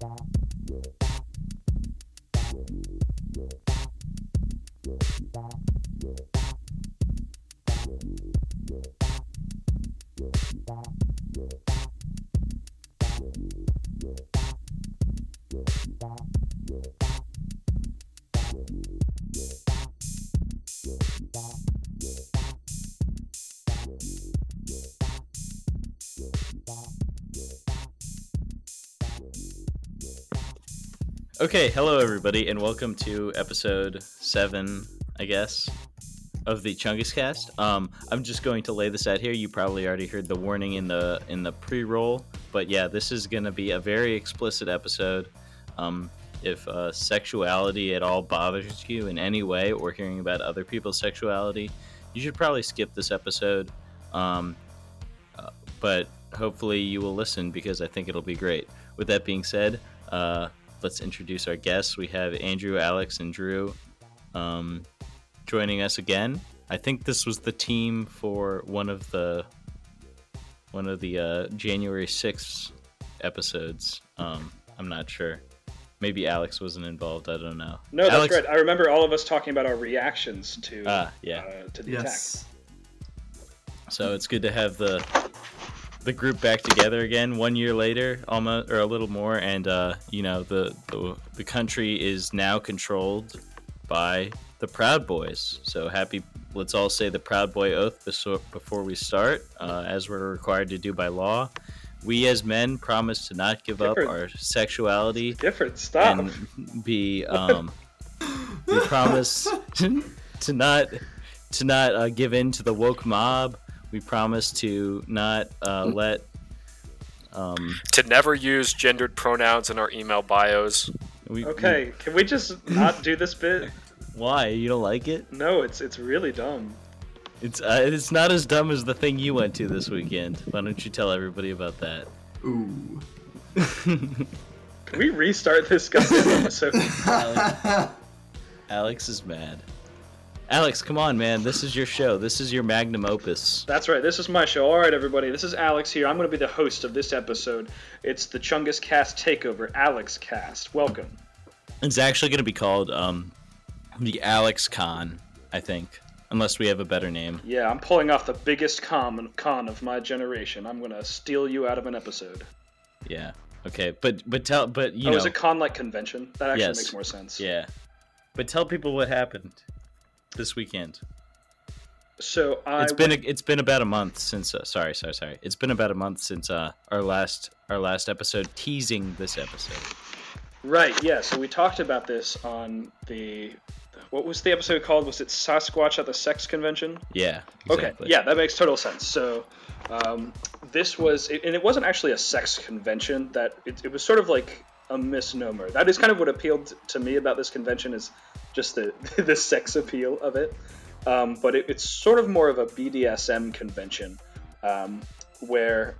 Yeah. Okay, hello everybody, and welcome to episode seven, I guess, of the Chungus Cast. Um, I'm just going to lay this out here. You probably already heard the warning in the in the pre-roll, but yeah, this is going to be a very explicit episode. Um, if uh, sexuality at all bothers you in any way, or hearing about other people's sexuality, you should probably skip this episode. Um, uh, but hopefully you will listen because I think it'll be great. With that being said, uh, let's introduce our guests. We have Andrew, Alex, and Drew um, joining us again. I think this was the team for one of the one of the uh, January sixth episodes. Um, I'm not sure. Maybe Alex wasn't involved. I don't know. No, that's Alex, right. I remember all of us talking about our reactions to Ah, yeah. uh, to the Yes. So it's good to have the the group back together again one year later, almost or a little more, and uh, you know the, the the country is now controlled by the Proud Boys. So happy! Let's all say the Proud Boy oath before we start, uh, as we're required to do by law. We as men promise to not give up our sexuality. Different stuff. and be um, we promise to not to not uh, give in to the woke mob. We promise to not uh, let um, to never use gendered pronouns in our email bios. we, okay, can we just not do this bit? why you don't like it? No, it's it's really dumb. It's uh, it's not as dumb as the thing you went to this weekend. Why don't you tell everybody about that? Ooh. Can we restart this goddamn episode? Alex, Alex is mad. Alex, come on, man. This is your show. This is your magnum opus. That's right. This is my show. All right, everybody. This is Alex here. I'm going to be the host of this episode. It's the Chungus Cast Takeover, Alex Cast. Welcome. It's actually going to be called um, the Alex Con, I think, unless we have a better name. Yeah, I'm pulling off the biggest con con of my generation. I'm going to steal you out of an episode. Yeah. Okay, but but tell but you oh, know is it con like convention? That actually Yes. makes more sense. yeah, but tell people what happened this weekend. So I It's been a, it's been about a month since uh, sorry sorry sorry it's been about a month since uh, our last our last episode teasing this episode. Right, yeah. So we talked about this on the what was the episode called? Was it Sasquatch at the Sex Convention? Yeah. Okay, yeah, that makes total sense. So um, this was, and it wasn't actually a sex convention. That it, it was sort of like a misnomer. That is kind of what appealed to me about this convention is just the the sex appeal of it. Um, but it, it's sort of more of a BDSM convention um, where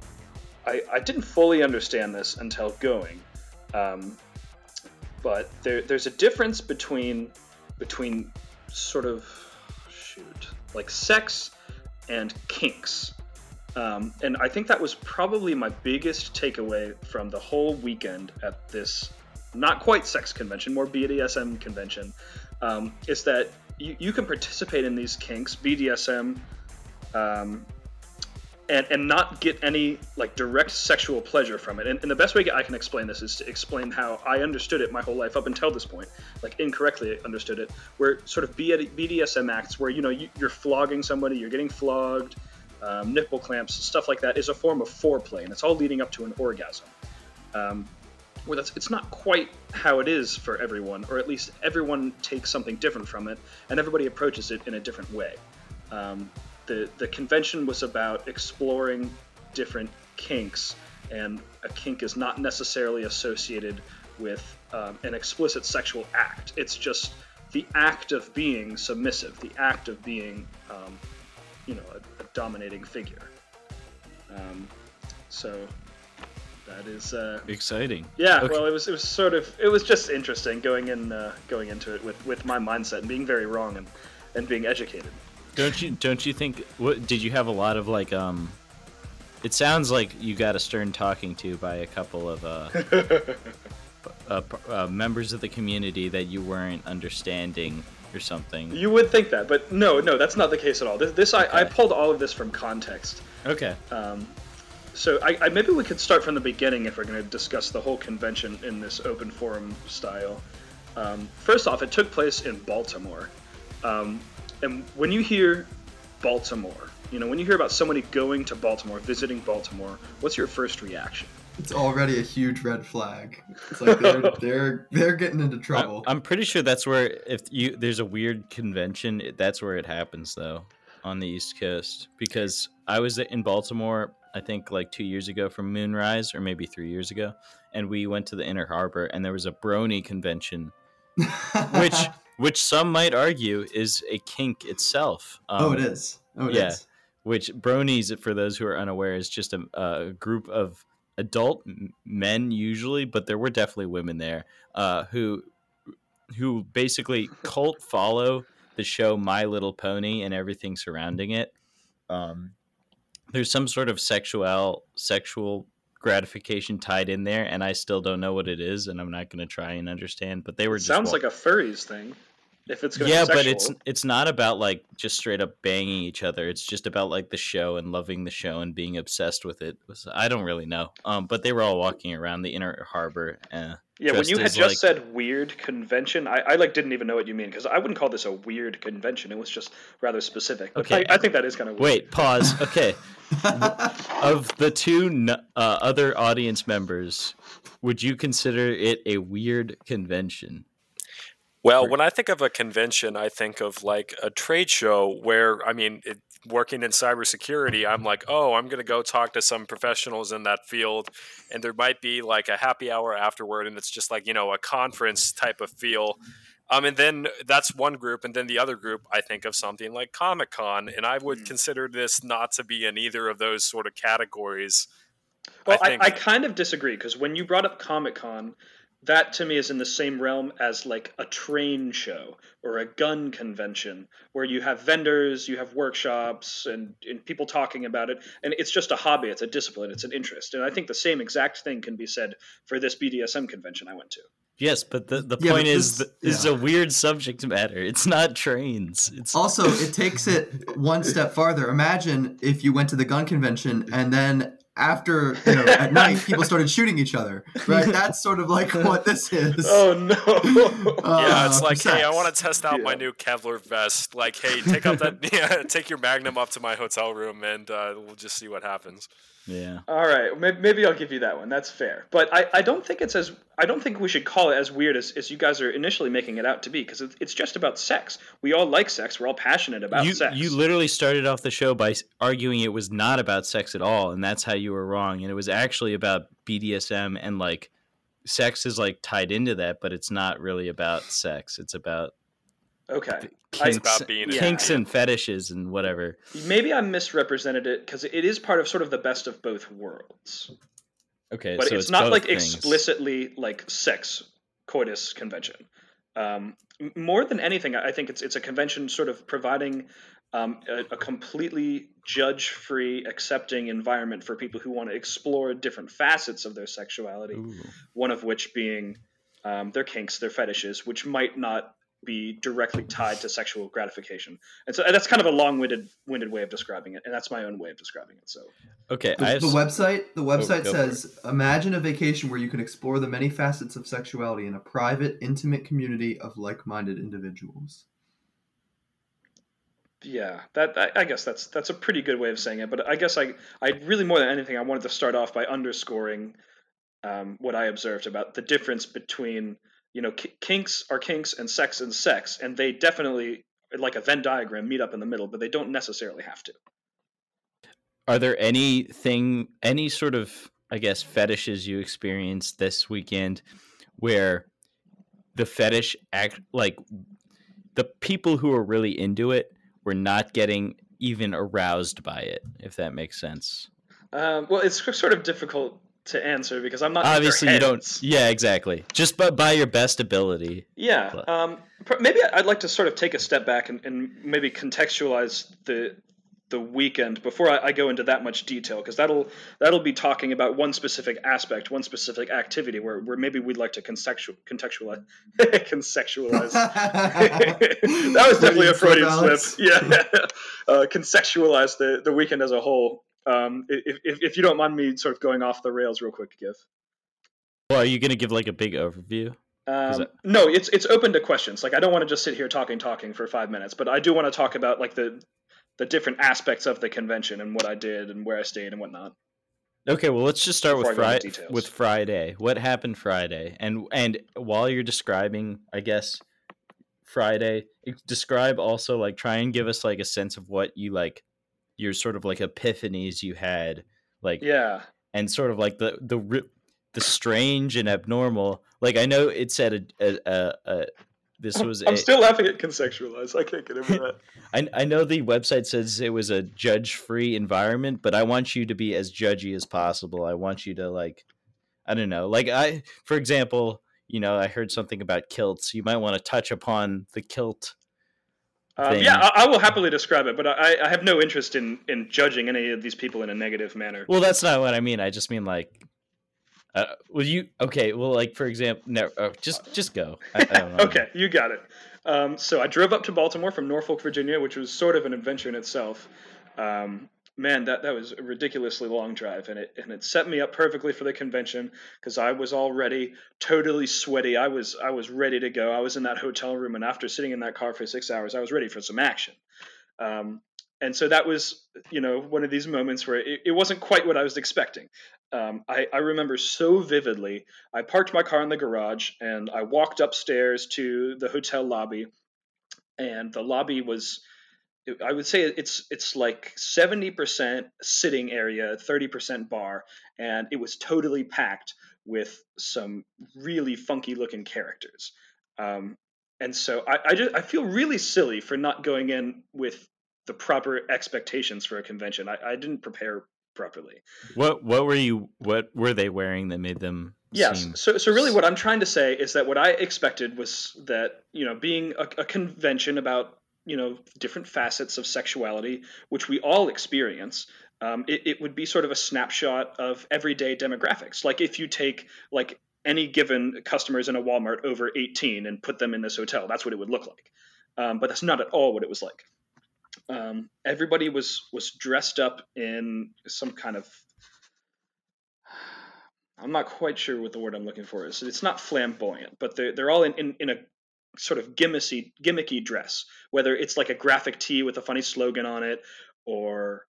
I, I didn't fully understand this until going. Um, but there, there's a difference between between sort of shoot like sex and kinks. Um, and I think that was probably my biggest takeaway from the whole weekend at this not quite sex convention, more BDSM convention, um, is that you, you can participate in these kinks, BDSM, um, and, and not get any like direct sexual pleasure from it. And, and the best way I can explain this is to explain how I understood it my whole life up until this point, like incorrectly understood it, where sort of BDSM acts where you know you, you're flogging somebody, you're getting flogged, um, nipple clamps, stuff like that is a form of foreplay, and it's all leading up to an orgasm. Um, where that's it's not quite how it is for everyone, or at least everyone takes something different from it, and everybody approaches it in a different way. Um, the the convention was about exploring different kinks, and a kink is not necessarily associated with um, an explicit sexual act. It's just the act of being submissive, the act of being, um, you know, a, a dominating figure. Um, so that is. Uh, Exciting. yeah, Okay. well, it was it was sort of it was just interesting going in uh, going into it with, with my mindset and being very wrong and, and being educated. Don't you don't you think what did you have a lot of like um it sounds like you got a stern talking to by a couple of uh uh, uh, members of the community that you weren't understanding or something. You would think that, but no, no, that's not the case at all. This, this I, I pulled all of this from context. Okay. Um, so I, I maybe we could start from the beginning if we're going to discuss the whole convention in this open forum style. Um, first off, it took place in Baltimore, um, and when you hear Baltimore, you know when you hear about somebody going to Baltimore, visiting Baltimore, what's your first reaction? It's already a huge red flag. It's like they're they're they're getting into trouble. I, am pretty sure that's where if you there's a weird convention, that's where it happens though, on the East Coast. Because I was in Baltimore, I think like two years ago from Moonrise, or maybe three years ago, and we went to the Inner Harbor, and there was a Brony convention, which which some might argue is a kink itself. oh, Um, it is. Oh, it is. yeah. Which bronies, for those who are unaware, is just a, a group of adult men usually, but there were definitely women there uh, who who basically cult follow the show My Little Pony and everything surrounding it. Um, there's some sort of sexual sexual gratification tied in there, and I still don't know what it is, and I'm not going to try and understand. But they were just sounds like a furries thing. If it's yeah, but it's it's not about like just straight up banging each other. It's just about like the show and loving the show and being obsessed with it. I don't really know. Um, but they were all walking around the inner harbor. Uh, Yeah, when you had just like- said weird convention, I, I like didn't even know what you mean because I wouldn't call this a weird convention. It was just rather specific. But Okay. I, I think that is kind of weird. wait, pause. Okay, of the two uh, other audience members, would you consider it a weird convention? Well, Right. when I think of a convention, I think of like a trade show where, I mean, it, working in cybersecurity, I'm like, oh, I'm going to go talk to some professionals in that field. And there might be like a happy hour afterward, and it's just like, you know, a conference type of feel. Um, and then that's one group. And then the other group, I think of something like Comic Con. And I would Mm. consider this not to be in either of those sort of categories. Well, I I, I, kind of disagree because when you brought up Comic Con, that to me is in the same realm as like a train show or a gun convention where you have vendors, you have workshops, and, and people talking about it. And it's just a hobby, it's a discipline, it's an interest. And I think the same exact thing can be said for this BDSM convention I went to. Yes, but the, the Yeah, point but is this- th- is a weird subject matter. It's not trains. It's Also, it takes it one step farther. Imagine if you went to the gun convention and then after you know at night people started shooting each other. Right? That's sort of like what this is. Oh no! yeah, it's Uh, like, hey, I want to test out my new Kevlar vest. Like, hey, take up that, yeah, take your Magnum up to my hotel room, and uh, we'll just see what happens. yeah. All right, may- maybe I'll give you that one. That's fair. But I, I don't think it's as I don't think we should call it as weird as, as you guys are initially making it out to be because it's just about sex. We all like sex. We're all passionate about you sex. you literally started off the show by arguing it was not about sex at all, and that's how you were wrong. And it was actually about BDSM and like sex is like tied into that, but it's not really about sex. It's about okay. kinks, about being kinks Yeah. and fetishes and whatever. Maybe I misrepresented it because it is part of sort of the best of both worlds. Okay, But so it's, not like things. explicitly like sex coitus convention. Um, more than anything, I I think it's it's a convention sort of providing um, a, a completely judge-free, accepting environment for people who want to explore different facets of their sexuality. Ooh. One of which being um, their kinks, their fetishes, which might not be directly tied to sexual gratification. And so and that's kind of a long-winded, winded way of describing it, and that's my own way of describing it. So Okay, The, I have the s- website the website go for says imagine a vacation where you can explore the many facets of sexuality in a private intimate community of like-minded individuals Yeah, that I, I guess that's that's a pretty good way of saying it. But I guess I I really more than anything I wanted to start off by underscoring um, what I observed about the difference between you know ki- kinks are kinks and sex and sex, and they definitely like a Venn diagram meet up in the middle, but they don't necessarily have to. are there anything any sort of i guess fetishes you experienced this weekend where the fetish act like the people who are really into it were not getting even aroused by it if that makes sense Um, well, it's sort of difficult to answer because I'm not in their obviously you don't yeah exactly just by, by your best ability Yeah. But- Um, pr- maybe I'd like to sort of take a step back and, and maybe contextualize the the weekend before I, I go into that much detail because that'll that'll be talking about one specific aspect, one specific activity where, where maybe we'd like to contextual, contextualize contextualize. that was definitely a Freudian slip. Yeah, uh, contextualize the the weekend as a whole. Um, if, if, if you don't mind me sort of going off the rails real quick, give. Well, are you going to give like a big overview? Um, that... No, it's it's open to questions. Like I don't want to just sit here talking talking for five minutes, but I do want to talk about like the the different aspects of the convention and what I did and where I stayed and whatnot. Okay, well let's just start with Friday. With Friday, what happened Friday? And and while you're describing, I guess Friday, describe also like try and give us like a sense of what you like your sort of like epiphanies you had, like yeah, and sort of like the the the strange and abnormal. Like I know it said a, a, a, a this was. I'm a, still laughing at contextualize. I can't get over that. I I know the website says it was a judge-free environment, but I want you to be as judgy as possible. I want you to like, I don't know, like I, for example, you know, I heard something about kilts. You might want to touch upon the kilt. Um, yeah, I, I, will happily describe it, but I, I have no interest in, in judging any of these people in a negative manner. Well, that's not what I mean. I just mean like uh, well, you okay? Well, like for example, no, oh, just just go. I, I okay, you got it. Um, so I drove up to Baltimore from Norfolk, Virginia, which was sort of an adventure in itself. Um, man, that that was a ridiculously long drive, and it and it set me up perfectly for the convention because I was already totally sweaty. I was I was ready to go. I was in that hotel room, and after sitting in that car for six hours, I was ready for some action. Um, and so that was you know one of these moments where it, it wasn't quite what i was expecting um, I, I, remember so vividly i parked my car in the garage and i walked upstairs to the hotel lobby and the lobby was i would say it's it's like 70% sitting area 30% bar and it was totally packed with some really funky looking characters um, and so I, I, just I feel really silly for not going in with the proper expectations for a convention. I, I didn't prepare properly. What what were you what were they wearing that made them Yes. Seem... So so really what I'm trying to say is that what I expected was that, you know, being a, a convention about, you know, different facets of sexuality, which we all experience, um, it, it would be sort of a snapshot of everyday demographics. Like if you take like any given customers in a Walmart over 18 and put them in this hotel, that's what it would look like. Um, but that's not at all what it was like um, everybody was was dressed up in some kind of I'm not quite sure what the word I'm looking for is. It's not flamboyant, but they're they're all in, in, in a sort of gimmicky gimmicky dress, whether it's like a graphic tee with a funny slogan on it, or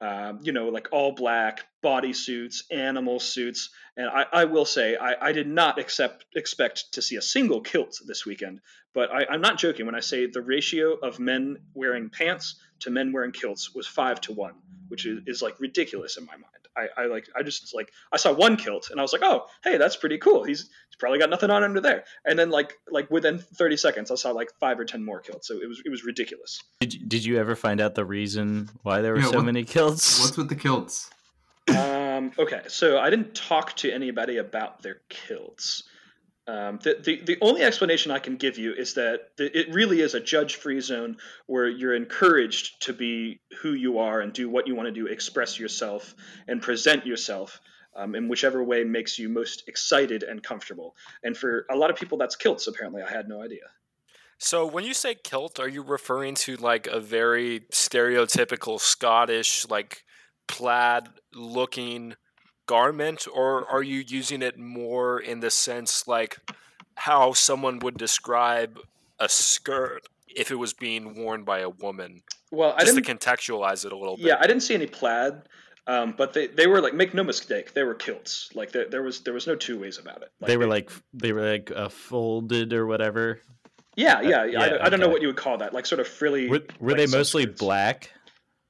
um, you know, like all black bodysuits, animal suits. And I, I will say, I, I, did not accept, expect to see a single kilt this weekend. But I, I'm not joking when I say the ratio of men wearing pants to men wearing kilts was five to one, which is, is like ridiculous in my mind. I, I like I just like I saw one kilt and I was like, oh, hey, that's pretty cool. He's, he's probably got nothing on under there. And then like like within 30 seconds, I saw like five or ten more kilts. So it was it was ridiculous. Did you, did you ever find out the reason why there were yeah, so what, many kilts? What's with the kilts? Um, okay, so I didn't talk to anybody about their kilts. Um, the, the, the only explanation I can give you is that it really is a judge free zone where you're encouraged to be who you are and do what you want to do, express yourself and present yourself um, in whichever way makes you most excited and comfortable. And for a lot of people, that's kilts, apparently. I had no idea. So when you say kilt, are you referring to like a very stereotypical Scottish, like plaid looking garment or are you using it more in the sense like how someone would describe a skirt if it was being worn by a woman? Well just to contextualize it a little bit. Yeah i didn't see any plaid um, but they, they were like make no mistake they were kilts. Like there, there was there was no two ways about it. Like, they were like they were like uh, folded or whatever? Yeah yeah, uh, yeah I, okay. I, don't know what you would call that like sort of frilly were, were like, they mostly black?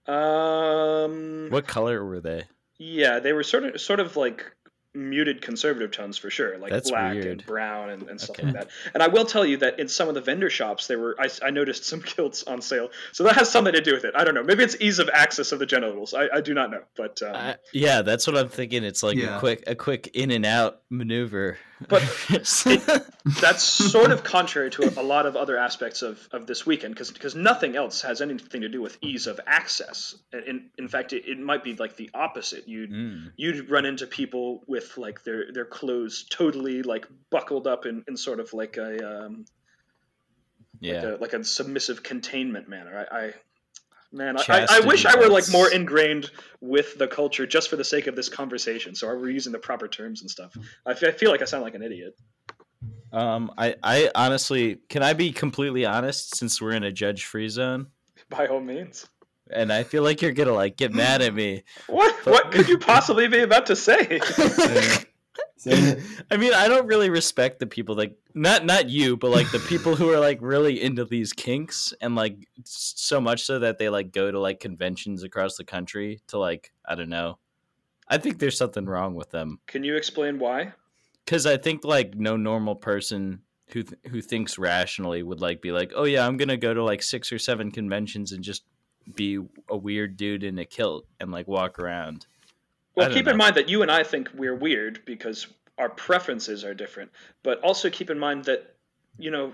Um what color were they yeah, they were sort of sort of like muted conservative tones for sure, like That's black weird. and brown and, and stuff okay. like that. And I will tell you that in some of the vendor shops, there were I, I, noticed some kilts on sale, so that has something to do with it. I don't know. Maybe it's ease of access of the genitals. I, I do not know, but um, uh, yeah, that's what I'm thinking. It's like yeah. a quick a quick in and out maneuver. But that's sort of contrary to a, lot of other aspects of, of this weekend because because nothing else has anything to do with ease of access. In, in fact, it, it might be like the opposite. You'd Mm. you'd run into people with like their their clothes totally like buckled up in, in sort of like a um, yeah. like, a, like a submissive containment manner. I, I man, I, I, I wish I were like more ingrained with the culture just for the sake of this conversation. So we're using the proper terms and stuff. I feel like I sound like an idiot. Um, I, I honestly, can I be completely honest? Since we're in a judge-free zone, By all means. and I feel like you're gonna like get mad at me. What what could you possibly be about to say? I mean, I don't really respect the people like not not you, but like the people who are like really into these kinks and like so much so that they like go to like conventions across the country to like I don't know. I think there's something wrong with them Can you explain why? because I think like no normal person who th- who thinks rationally would like be like, oh yeah, I'm gonna go to like six or seven conventions and just be a weird dude in a kilt and like walk around. Well, keep in mind that you and I think we're weird because our preferences are different. But also keep in mind that, you know,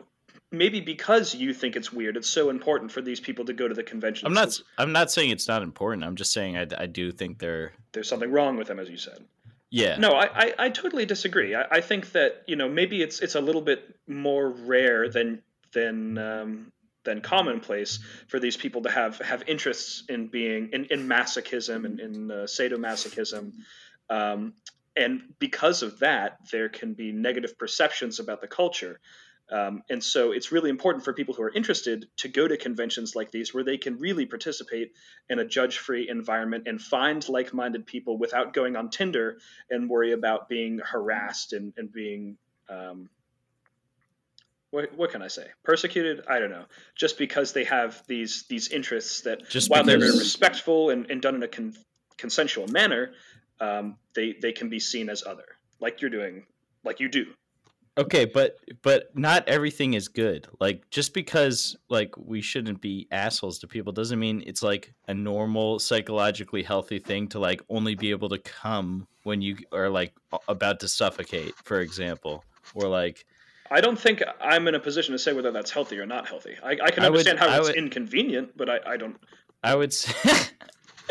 maybe because you think it's weird, it's so important for these people to go to the convention. I'm not. I'm not saying it's not important. I'm just saying I, I do think they're. There's something wrong with them, as you said. Yeah. No, I, I, I totally disagree. I, I think that you know maybe it's it's a little bit more rare than than um, than commonplace for these people to have have interests in being in, in masochism and in uh, sadomasochism, um, and because of that, there can be negative perceptions about the culture. Um, and so it's really important for people who are interested to go to conventions like these where they can really participate in a judge free environment and find like minded people without going on Tinder and worry about being harassed and, and being. Um, what, what can I say? Persecuted? I don't know. Just because they have these these interests that, Just while they're very respectful and, and done in a con- consensual manner, um, they they can be seen as other, like you're doing, like you do. Okay, but but not everything is good. Like just because like we shouldn't be assholes to people doesn't mean it's like a normal psychologically healthy thing to like only be able to come when you are like about to suffocate, for example, or like I don't think I'm in a position to say whether that's healthy or not healthy. I, I can I would- understand how I it's would- inconvenient, but I, I don't. I would say.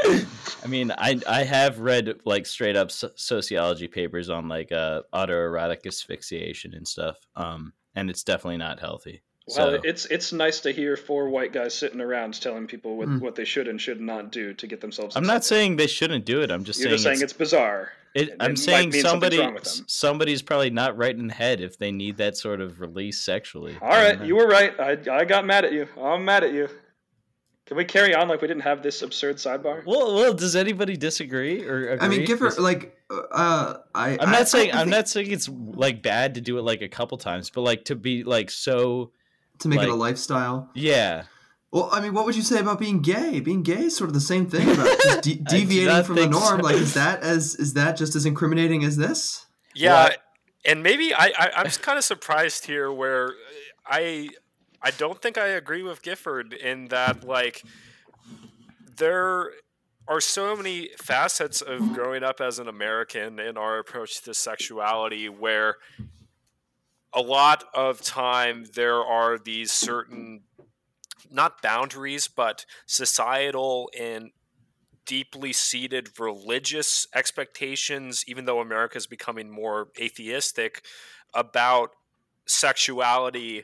I mean, I I have read like straight up sociology papers on like uh, autoerotic asphyxiation and stuff, um, and it's definitely not healthy. Well, So- it's it's nice to hear four white guys sitting around telling people what, Hmm. what they should and should not do to get themselves. I'm not saying they shouldn't do it. I'm just saying You're saying just saying it's, it's bizarre. It, It- I'm saying somebody wrong with them. somebody's probably not right in the head if they need that sort of release sexually. All right, uh, you were right. I, I got mad at you. I'm mad at you. Can we carry on like we didn't have this absurd sidebar? Well, well, does anybody disagree or agree? I mean, give her like uh, I. I'm I- not saying I I'm think not saying it's like bad to do it like a couple times, but like to be like so to make it a lifestyle. yeah. Well, I mean, what would you say about being gay? Being gay is sort of the same thing about just de- deviating from the norm. so. Like, is that as is that just as incriminating as this? Yeah, Well, and maybe I, I I'm just kind of surprised here where I I don't think I agree with Gifford in that like there are so many facets of growing up as an American in our approach to sexuality where a lot of time there are these certain not boundaries but societal and deeply seated religious expectations even though America is becoming more atheistic about sexuality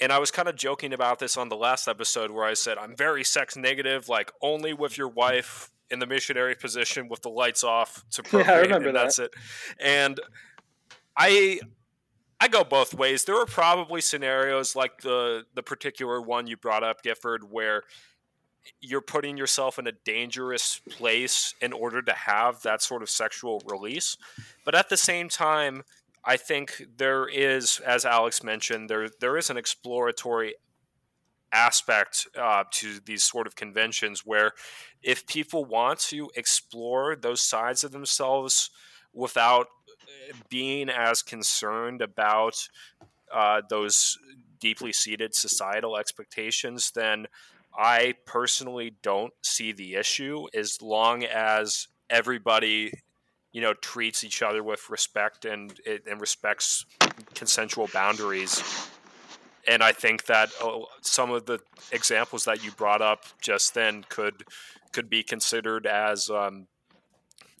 and I was kind of joking about this on the last episode where I said I'm very sex negative like only with your wife in the missionary position with the lights off to Yeah, I remember and that. that's it and I I go both ways. There are probably scenarios like the the particular one you brought up, Gifford, where you're putting yourself in a dangerous place in order to have that sort of sexual release. But at the same time, I think there is, as Alex mentioned, there there is an exploratory aspect uh, to these sort of conventions where if people want to explore those sides of themselves without being as concerned about uh, those deeply seated societal expectations, then I personally don't see the issue as long as everybody, you know treats each other with respect and and respects consensual boundaries. And I think that oh, some of the examples that you brought up just then could could be considered as um,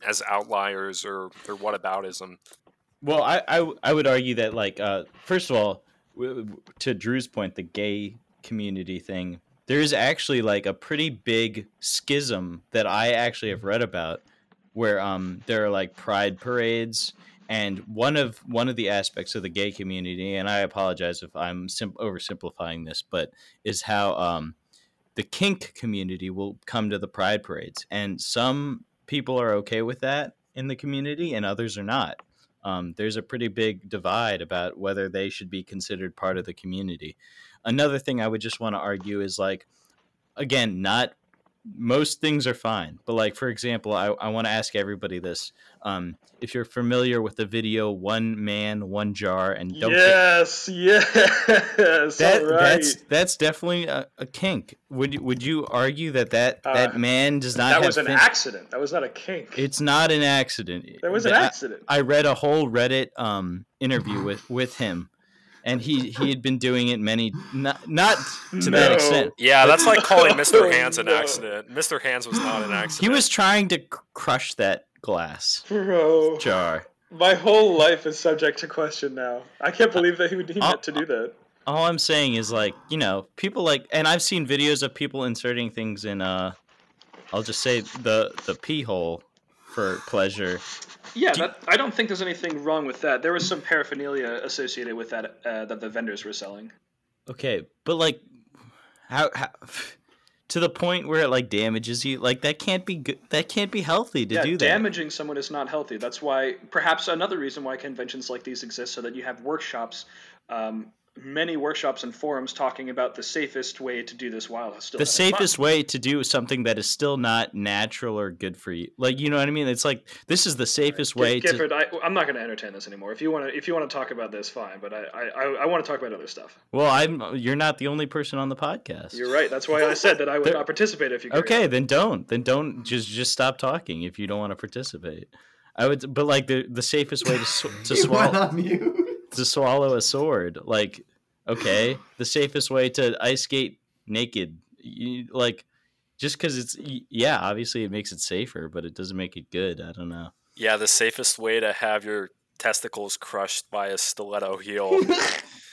as outliers or or whataboutism. Well, I, I, I would argue that like uh, first of all, to Drew's point, the gay community thing, there's actually like a pretty big schism that I actually have read about, where um there are like pride parades and one of one of the aspects of the gay community and i apologize if i'm sim- oversimplifying this but is how um, the kink community will come to the pride parades and some people are okay with that in the community and others are not. Um, there's a pretty big divide about whether they should be considered part of the community. Another thing i would just want to argue is like again not most things are fine. But like for example, I, I want to ask everybody this: um, if you're familiar with the video "One Man, One Jar" and don't yes, yes, that, right. that's that's definitely a, a, kink. Would you, would you argue that that, uh, that man does not? That was an fin- accident. That was not a kink. It's not an accident. That was an accident. I, I read a whole Reddit um, interview with with him and he he had been doing it many not not to no. that extent. Yeah, that's like calling Mr. Hands an no. accident. Mr. Hands was not an accident. He was trying to crush that glass Bro. jar. My whole life is subject to question now. I can't believe that he would need to do that. All I'm saying is like, you know, people like and I've seen videos of people inserting things in uh I'll just say the the pee hole for pleasure yeah, Do that, I don't think there's anything wrong with that. There was some paraphernalia associated with that uh, that the vendors were selling. Okay, but like, how, how to the point where it like damages you? Like that can't be good. That can't be healthy to yeah, do that. Damaging someone is not healthy. That's why perhaps another reason why conventions like these exist, so that you have workshops um, many workshops and forums talking about the safest way to do this while still the safest fun. way to do something that is still not natural or good for you. Like you know what i mean? It's like this is the safest right. way Gifford, to I, am not going to entertain this anymore. If you want to if you want to talk about this fine but i i, I want to talk about other stuff. Well i'm you're not the only person on the podcast. You're right. That's why i said that i would not participate if you okay then don't then don't just just stop talking if you don't want to participate. I would but like the the safest way to to swallow to swallow a sword. Like, okay, the safest way to ice skate naked. You, like, just because it's yeah, obviously it makes it safer, but it doesn't make it good. I don't know. Yeah, the safest way to have your testicles crushed by a stiletto heel.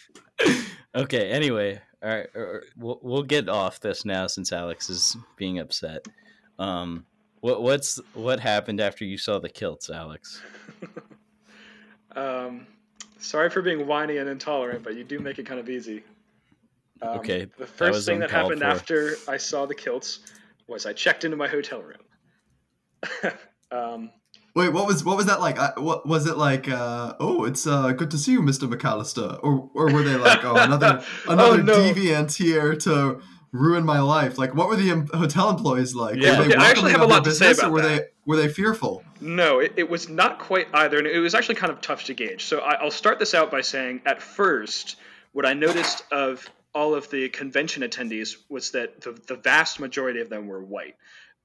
okay. Anyway, all right, we'll we'll get off this now since Alex is being upset. Um, what what's what happened after you saw the kilts, Alex? um, Sorry for being whiny and intolerant, but you do make it kind of easy. Um, okay. The first that thing that happened for. after I saw the kilts was I checked into my hotel room. um, Wait, what was what was that like? what was it like? Uh, oh, it's uh, good to see you, Mister McAllister, or or were they like, oh, another another oh, no. deviant here to ruin my life? Like, what were the hotel employees like? Yeah, were they I actually have a lot to say about were that. they were they fearful? No, it, it, was not quite either, and it was actually kind of tough to gauge. So I, I'll start this out by saying, at first, what I noticed of all of the convention attendees was that the, the vast majority of them were white,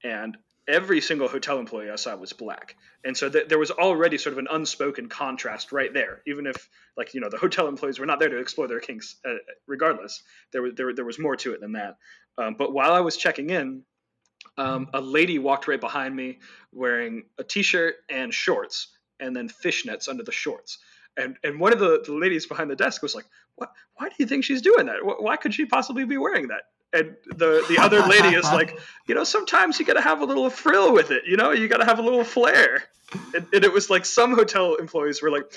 and every single hotel employee I saw was black. And so th- there was already sort of an unspoken contrast right there. Even if, like, you know, the hotel employees were not there to explore their kinks, uh, regardless, there was, there, there was more to it than that. Um, but while I was checking in, um, a lady walked right behind me wearing a t-shirt and shorts and then fishnets under the shorts and and one of the, the ladies behind the desk was like what why do you think she's doing that why could she possibly be wearing that and the the other lady is like you know sometimes you gotta have a little frill with it you know you gotta have a little flair and, and it was like some hotel employees were like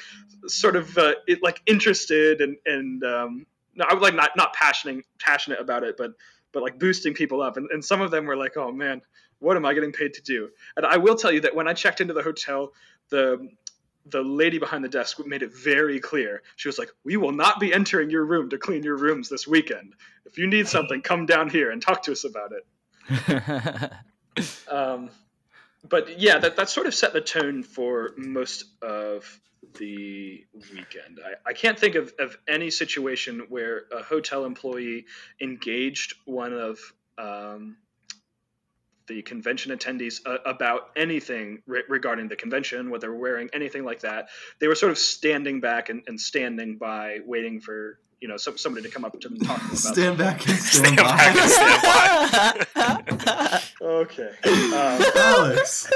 sort of uh, it, like interested and and um, no, I would like not not passionate passionate about it, but but like boosting people up. And, and some of them were like, oh man, what am I getting paid to do? And I will tell you that when I checked into the hotel, the the lady behind the desk made it very clear. She was like, "We will not be entering your room to clean your rooms this weekend. If you need something, come down here and talk to us about it." um, but yeah, that, that sort of set the tone for most of the weekend. I, I can't think of, of any situation where a hotel employee engaged one of um, the convention attendees uh, about anything re- regarding the convention, what they were wearing, anything like that. They were sort of standing back and, and standing by, waiting for you know some, somebody to come up to them and talk to them about. Stand back and stand, Stand back and stand Okay, um, Alex.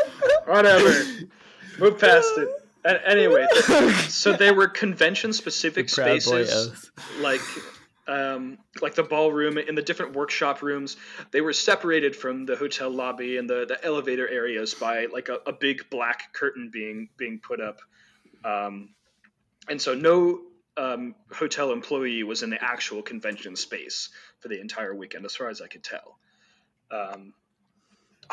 whatever. Move past it. Anyway, so they were convention specific spaces like um, like the ballroom and the different workshop rooms they were separated from the hotel lobby and the, the elevator areas by like a, a big black curtain being being put up um, and so no um, hotel employee was in the actual convention space for the entire weekend as far as i could tell um,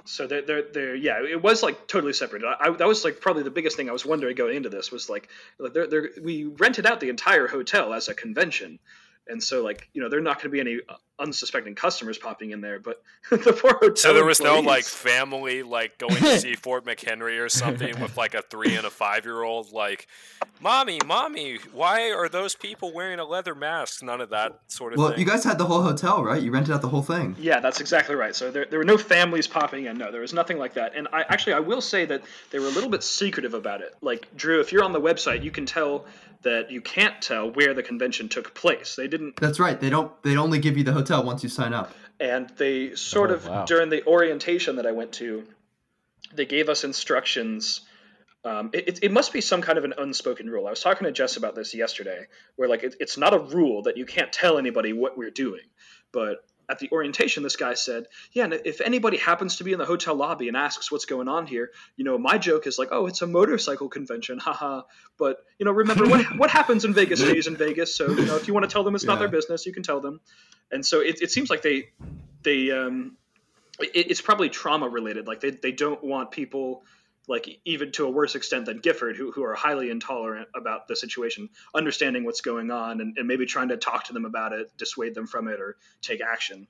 so they're, they're, they're, yeah, it was like totally separated. I, I, that was like probably the biggest thing I was wondering going into this was like, they're, they're, we rented out the entire hotel as a convention. And so like, you know, there are not going to be any uh, unsuspecting customers popping in there, but the poor hotel. So there was no like family like going to see Fort McHenry or something with like a three and a five year old like, mommy, mommy, why are those people wearing a leather mask? None of that sort of thing. Well, thing. you guys had the whole hotel, right? You rented out the whole thing. Yeah, that's exactly right. So there, there were no families popping in. No, there was nothing like that. And I actually I will say that they were a little bit secretive about it. Like Drew, if you're on the website, you can tell that you can't tell where the convention took place. They didn't That's right. They don't. They only give you the hotel once you sign up. and they sort Oh, of wow. during the orientation that I went to, they gave us instructions. Um, it, it- it must be some kind of an unspoken rule. I was talking to Jess about this yesterday, where like it, it's not a rule that you can't tell anybody what we're doing, but at the orientation, this guy said, "Yeah, and if anybody happens to be in the hotel lobby and asks what's going on here, you know, my joke is like, oh, it's a motorcycle convention, haha. But you know, remember what what happens in Vegas stays in Vegas. So you know, if you want to tell them it's not their business, you can tell them. And so it, it seems like they they um, it, it's probably trauma related. Like they, they don't want people like even to a worse extent than Gifford, who, who are highly intolerant about the situation, understanding what's going on and, and maybe trying to talk to them about it, dissuade them from it, or take action.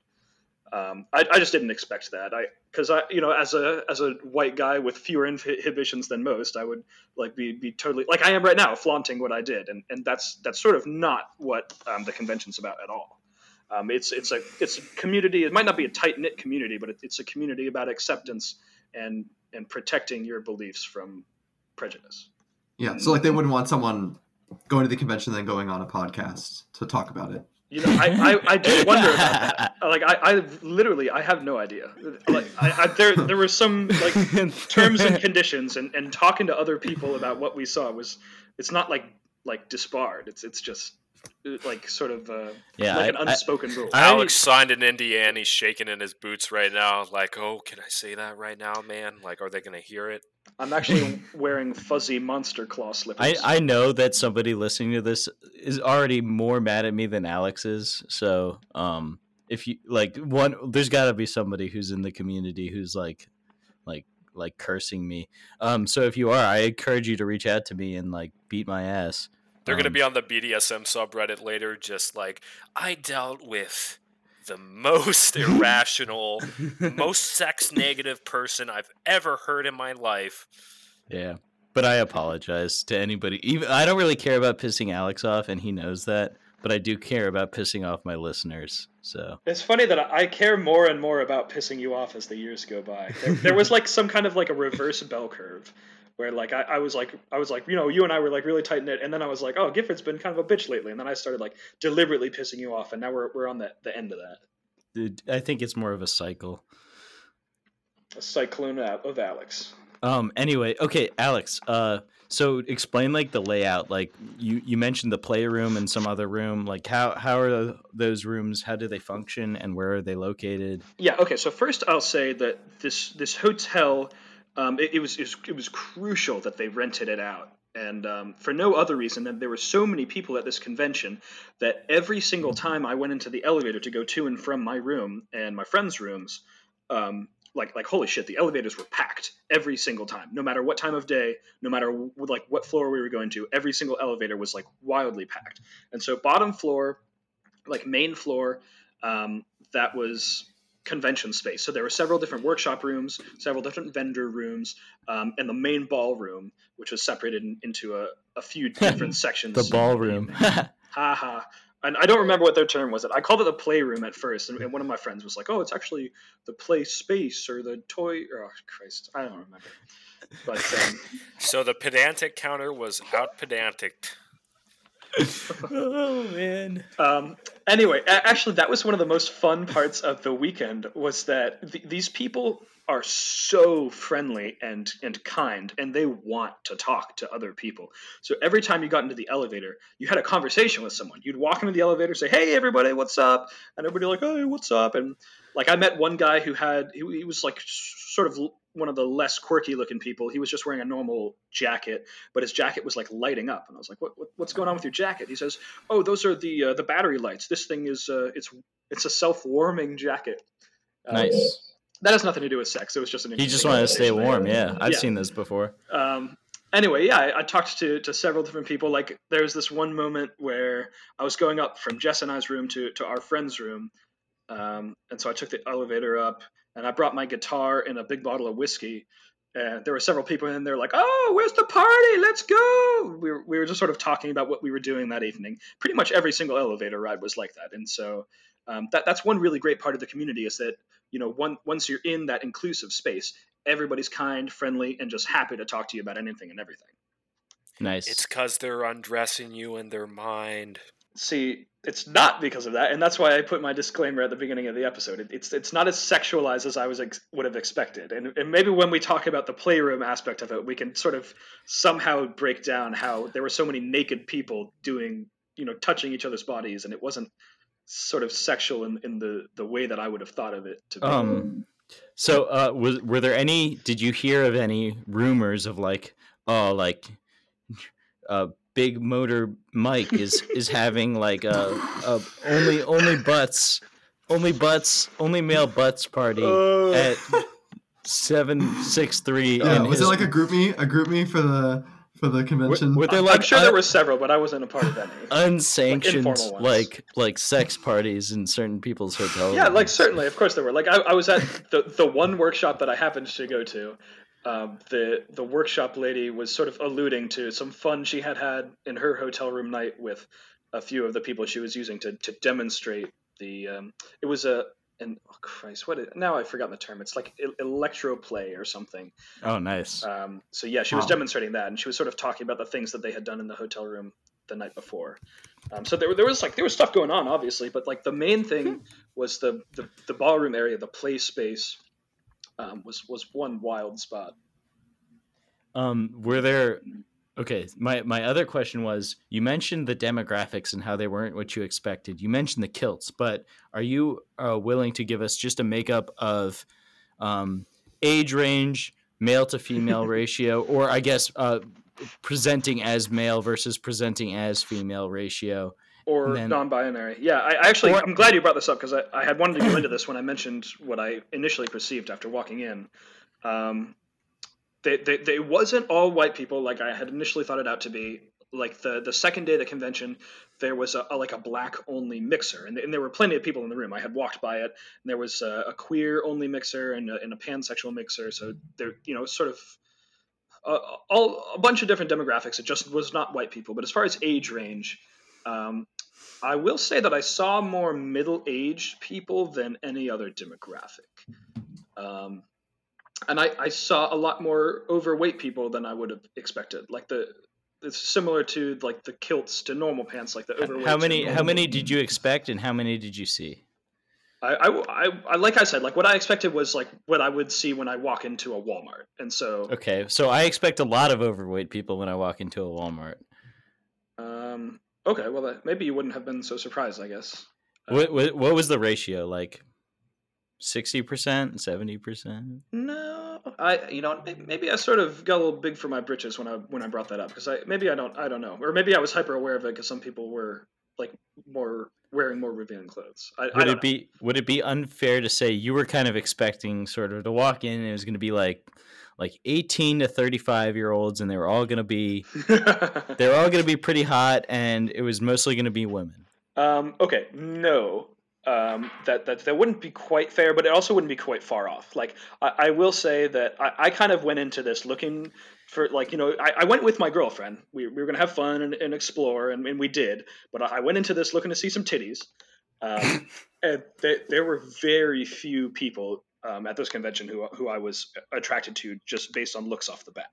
Um, I, I just didn't expect that. I because I you know as a as a white guy with fewer inhibitions than most, I would like be, be totally like I am right now, flaunting what I did, and, and that's that's sort of not what um, the convention's about at all. Um, it's it's a it's a community. It might not be a tight knit community, but it, it's a community about acceptance and and protecting your beliefs from prejudice. Yeah. So like they wouldn't want someone going to the convention then going on a podcast to talk about it. You know, I, I, I do wonder about that. Like, I, I literally, I have no idea. Like, I, I, there, there were some like terms and conditions, and, and talking to other people about what we saw was, it's not like like disbarred. It's it's just like sort of uh, Yeah, like an I- I- unspoken rule. I- Alex signed an NDA and he's shaking in his boots right now. Like, oh, can I say that right now, man? Like, are they going to hear it? I'm actually wearing fuzzy monster claw I, slippers. I know that somebody listening to this is already more mad at me than Alex is. So, um, if you like one, there's got to be somebody who's in the community who's like, like, like cursing me. Um, so if you are, I encourage you to reach out to me and like beat my ass. They're going to Um, be on the BDSM subreddit later, just like, I dealt with the most irrational, most sex negative person I've ever heard in my life. Yeah. But I apologize to anybody. Even I don't really care about pissing Alex off, and he knows that. But I do care about pissing off my listeners. So It's funny that I care more and more about pissing you off as the years go by. There, there was like some kind of like a reverse bell curve, where like I, I was like I was like you know you and I were like really tight knit, and then I was like oh Gifford's been kind of a bitch lately, and then I started like deliberately pissing you off, and now we're we're on the the end of that. I think it's more of a cycle. A cyclone out of Alex. Um. Anyway, okay, Alex. Uh. So explain like the layout. Like you you mentioned the playroom and some other room. Like how how are those rooms? How do they function? And where are they located? Yeah. Okay. So first, I'll say that this this hotel, um, it, it was it was it was crucial that they rented it out, and um, for no other reason than there were so many people at this convention that every single time I went into the elevator to go to and from my room and my friends' rooms, um, like like holy shit, the elevators were packed every single time, no matter what time of day, no matter w- like what floor we were going to, every single elevator was like wildly packed, and so bottom floor, like main floor. Um, that was convention space. So there were several different workshop rooms, several different vendor rooms, um, and the main ballroom, which was separated in, into a, a few different sections. The ballroom. Ha ha. and I don't remember what their term was. It I called it the playroom at first, and, and, one of my friends was like, "Oh, it's actually the play space or the toy." Oh Christ, I don't remember. But um, so the pedantic counter was out pedantic. Oh man. Um, anyway, actually, that was one of the most fun parts of the weekend. Was that th- these people are so friendly and and kind, and they want to talk to other people. So every time you got into the elevator, you had a conversation with someone. You'd walk into the elevator, say, "Hey, everybody, what's up?" And everybody like, "Hey, what's up?" And like I met one guy who had he, he was like sort of one of the less quirky looking people. He was just wearing a normal jacket, but his jacket was like lighting up, and I was like, what, what "What's going on with your jacket?" He says, "Oh, those are the uh, the battery lights. This thing is uh, it's it's a self warming jacket." Um, nice. That has nothing to do with sex. It was just an. He just wanted to stay warm. Yeah, I've yeah. seen this before. Um, anyway, yeah, I, I, talked to, to several different people. Like, there was this one moment where I was going up from Jess and I's room to, to our friend's room. Um, and so I took the elevator up, and I brought my guitar and a big bottle of whiskey. And there were several people in there like, "Oh, where's the party? Let's go!" We were, we were just sort of talking about what we were doing that evening. Pretty much every single elevator ride was like that, and so um, that that's one really great part of the community is that you know one, once you're in that inclusive space, everybody's kind, friendly, and just happy to talk to you about anything and everything. Nice. It's because they're undressing you in their mind. See, it's not because of that, and that's why I put my disclaimer at the beginning of the episode. It, it's it's not as sexualized as I was ex- would have expected, and, and maybe when we talk about the playroom aspect of it, we can sort of somehow break down how there were so many naked people doing, you know, touching each other's bodies, and it wasn't sort of sexual in, in the the way that I would have thought of it to be. Um, so uh, was were there any? Did you hear of any rumors of like, oh, like, uh, big motor Mike is is having like a, a only only butts only butts only male butts party uh. at seven six three. Yeah, was his... it like a GroupMe a GroupMe for the for the convention? Were, were there like, I'm sure un- there were several, but I wasn't a part of any. Unsanctioned, like, like, like sex parties in certain people's hotels. Yeah, like certainly, of course there were. Like I, I was at the the one workshop that I happened to go to, um, the the workshop lady was sort of alluding to some fun she had had in her hotel room night with a few of the people she was using to to demonstrate the. Um, it was a and oh Christ, what is, now I've forgotten the term. It's like electro play or something. Oh, nice. Um, so yeah, she was demonstrating that, and she was sort of talking about the things that they had done in the hotel room the night before. Um, so there, there was like there was stuff going on, obviously, but like the main thing was the, the the ballroom area, the play space, um, was was one wild spot. Um, were there? Okay, my my other question was: you mentioned the demographics and how they weren't what you expected. You mentioned the kilts, but are you uh, willing to give us just a makeup of um, age range, male to female ratio, or I guess uh, presenting as male versus presenting as female ratio? Or then, non-binary. Yeah, I, I actually or, I'm glad you brought this up because I, I had wanted to go into this when I mentioned what I initially perceived after walking in. Um, they, they, they wasn't all white people like I had initially thought it out to be. Like the the second day of the convention, there was a, a like a black only mixer, and, and, there were plenty of people in the room. I had walked by it, and there was a, a queer only mixer and a, and a pansexual mixer. So there, you know, sort of uh, all a bunch of different demographics. It just was not white people. But as far as age range, um, I will say that I saw more middle-aged people than any other demographic, um, and I, I, saw a lot more overweight people than I would have expected. Like the it's similar to like the kilts to normal pants, like the overweight. How many? How many did you expect, and how many did you see? I, I, I, like I said, like what I expected was like what I would see when I walk into a Walmart, and so okay, so I expect a lot of overweight people when I walk into a Walmart. Um, Okay, well, maybe you wouldn't have been so surprised, I guess. Uh, what, what, what was the ratio like? Sixty percent, seventy percent? No, I you know maybe I sort of got a little big for my britches when I when I brought that up because I maybe I don't I don't know or maybe I was hyper aware of it because some people were like more wearing more revealing clothes. I, would I it be know. would it be unfair to say you were kind of expecting sort of to walk in and it was going to be like like 18 to 35 year olds and they were all going to be they're all going to be pretty hot and it was mostly going to be women um, okay no um, that, that that wouldn't be quite fair, but it also wouldn't be quite far off. Like I, I will say that I, I, kind of went into this looking for like you know I, I went with my girlfriend. We, we were gonna have fun and, and explore, and, and, we did. But I went into this looking to see some titties, um, and th- there were very few people um, at this convention who who I was attracted to just based on looks off the bat.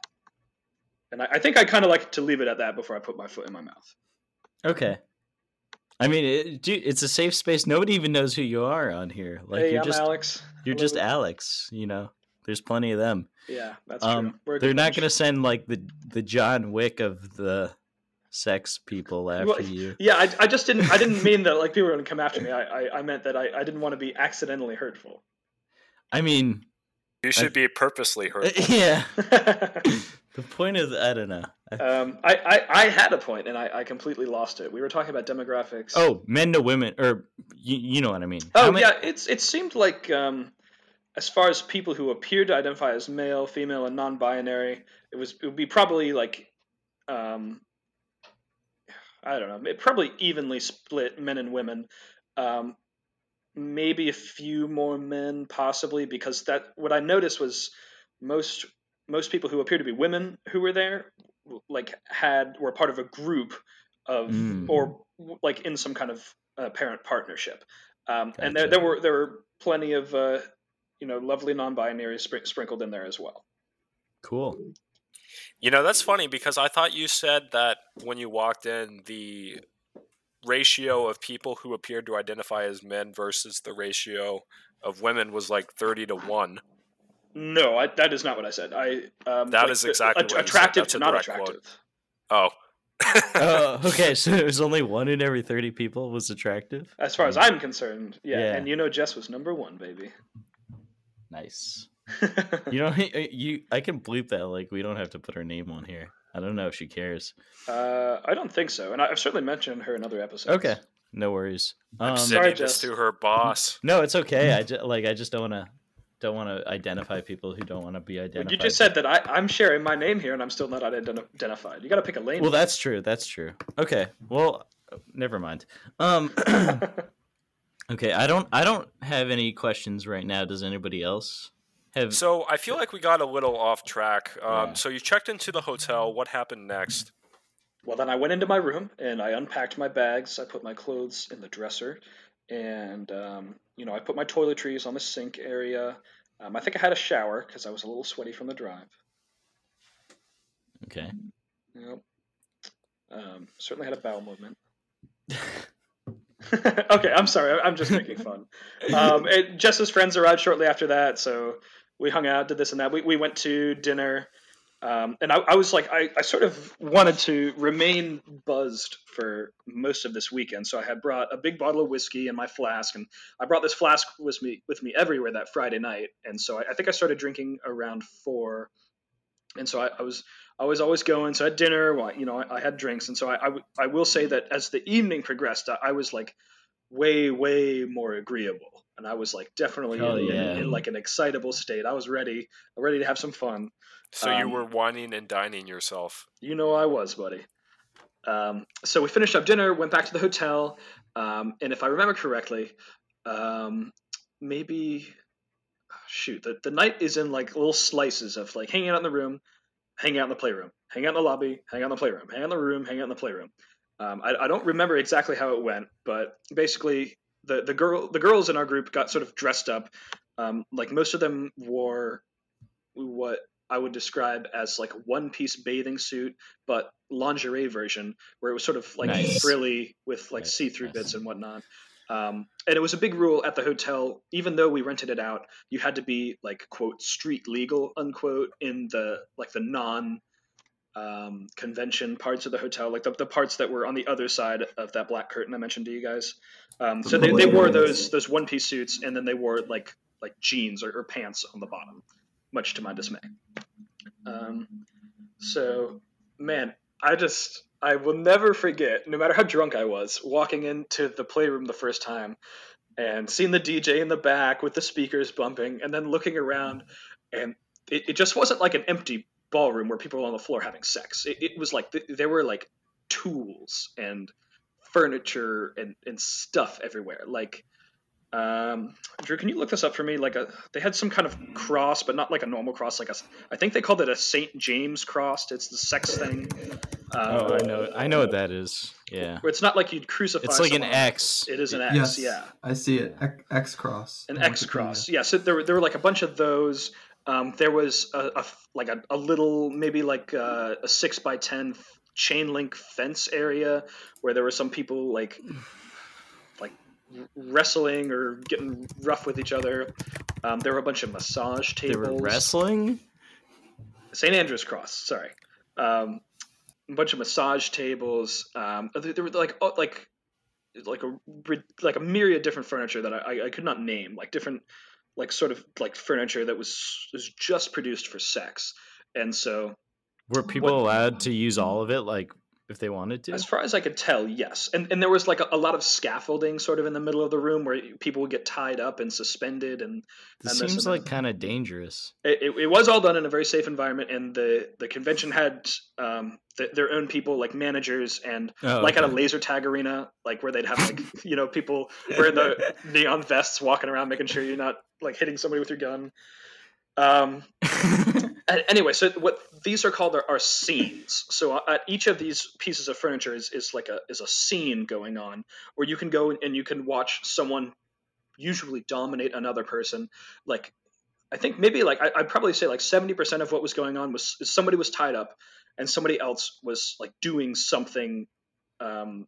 And I, I think I kind of like to leave it at that before I put my foot in my mouth. Okay. I mean, it, dude, it's a safe space. Nobody even knows who you are on here. Like hey, you're I'm just Alex. You're Hello. just Alex. You know, there's plenty of them. Yeah, that's um, true. they're not going to send like the the John Wick of the sex people after well, you. Yeah, I, I just didn't. I didn't mean that like people were going to come after me. I, I, I meant that I, I didn't want to be accidentally hurtful. I mean, you should I, be purposely hurtful. Yeah. the point is, I don't know. Um, I, I, I had a point and I, I completely lost it. We were talking about demographics. Oh, men to women, or you, you know what I mean. Oh many... yeah, it's it seemed like um, as far as people who appear to identify as male, female, and non-binary, it was it would be probably like, um, I don't know, it probably evenly split men and women. Um, maybe a few more men, possibly, because that what I noticed was most most people who appear to be women who were there like had were part of a group of mm. or like in some kind of uh, parent partnership um, gotcha. and there, there were there were plenty of uh, you know lovely non-binary spr- sprinkled in there as well cool you know that's funny because i thought you said that when you walked in the ratio of people who appeared to identify as men versus the ratio of women was like 30 to 1 no, I, that is not what I said. I um, that like, is exactly a, attractive to not attractive. Quote. Oh. uh, okay, so it was only one in every thirty people was attractive. As far as I'm concerned, yeah. yeah. And you know, Jess was number one, baby. Nice. you know, you I can bleep that. Like, we don't have to put her name on here. I don't know if she cares. Uh, I don't think so, and I've certainly mentioned her in other episodes. Okay, no worries. I'm um, sending this to her boss. No, it's okay. I just, like I just don't want to don't want to identify people who don't want to be identified. You just said that I, I'm sharing my name here and I'm still not identified. You got to pick a lane. Well, that's true. That's true. Okay. Well, never mind. Um. okay. I don't. I don't have any questions right now. Does anybody else? Have... So I feel like we got a little off track. Um, yeah. So you checked into the hotel. What happened next? Well, then I went into my room and I unpacked my bags. I put my clothes in the dresser, and um, you know, I put my toiletries on the sink area. Um, I think I had a shower because I was a little sweaty from the drive. Okay. Yep. Um, certainly had a bowel movement. okay, I'm sorry. I'm just making fun. Um, it, Jess's friends arrived shortly after that, so we hung out, did this and that. We, we went to dinner. Um, and I, I, was like, I, I, sort of wanted to remain buzzed for most of this weekend. So I had brought a big bottle of whiskey in my flask, and I brought this flask with me with me everywhere that Friday night. And so I, I think I started drinking around four. And so I, was I was always going. So at dinner, you know, I, had drinks, and so I, I, will say that as the evening progressed, I, was like way way more agreeable, and I was like definitely in, yeah. in, in like an excitable state. I was ready, ready to have some fun. So um, you were wining and dining yourself. You know I was, buddy. Um, so we finished up dinner, went back to the hotel, um, and if I remember correctly, um, maybe shoot the, the night is in like little slices of like hanging out in the room, hanging out in the playroom, hang out in the lobby, hang out in the playroom, hang out in the room, hang out in the playroom. Um, I, I don't remember exactly how it went, but basically the the girl the girls in our group got sort of dressed up. Um, like most of them wore what I would describe as like one piece bathing suit, but lingerie version, where it was sort of like nice. frilly with like nice, see through nice. bits and whatnot. Um, and it was a big rule at the hotel, even though we rented it out, you had to be like quote street legal unquote in the like the non um, convention parts of the hotel, like the, the parts that were on the other side of that black curtain I mentioned to you guys. Um, so they, they wore those those one piece suits, and then they wore like like jeans or, or pants on the bottom much to my dismay. Um, so, man, I just I will never forget, no matter how drunk I was, walking into the playroom the first time and seeing the DJ in the back with the speakers bumping, and then looking around, and it, it just wasn't like an empty ballroom where people were on the floor having sex. It, it was like th- there were like tools and furniture and, and stuff everywhere. Like Um, Drew, can you look this up for me? Like a, they had some kind of cross, but not like a normal cross. Like a, I think they called it a Saint James cross. It's the sex thing. Uh, oh, I know, I know what that is. Yeah, it's not like you'd crucify. It's like someone. an X. It is an X. Yes, yeah, I see it. X cross. An X cross. Yeah. So there, were, there were like a bunch of those. Um, there was a, a like a, a, little, maybe like a, a six by ten chain link fence area where there were some people like like wrestling or getting rough with each other. Um, there were a bunch of massage tables. They were wrestling. St. Andrew's Cross. Sorry. Um, a bunch of massage tables. Um, there were like oh, like like a like a myriad different furniture that I, I could not name. Like different like sort of like furniture that was was just produced for sex. And so were people what, allowed to use all of it like if they wanted to? As far as I could tell, yes. And and there was like a, a, lot of scaffolding sort of in the middle of the room where people would get tied up and suspended and. This and seems like kind of dangerous. It, it, it, was all done in a very safe environment, and the the convention had um, the, their own people like managers and oh, like okay. at a laser tag arena, like where they'd have like you know people wearing the neon vests walking around making sure you're not like hitting somebody with your gun. Um, anyway, so what these are called are, are scenes. So uh, at each of these pieces of furniture is, is like a is a scene going on where you can go and you can watch someone usually dominate another person. Like I think maybe like I, would probably say like seventy percent of what was going on was somebody was tied up and somebody else was like doing something um,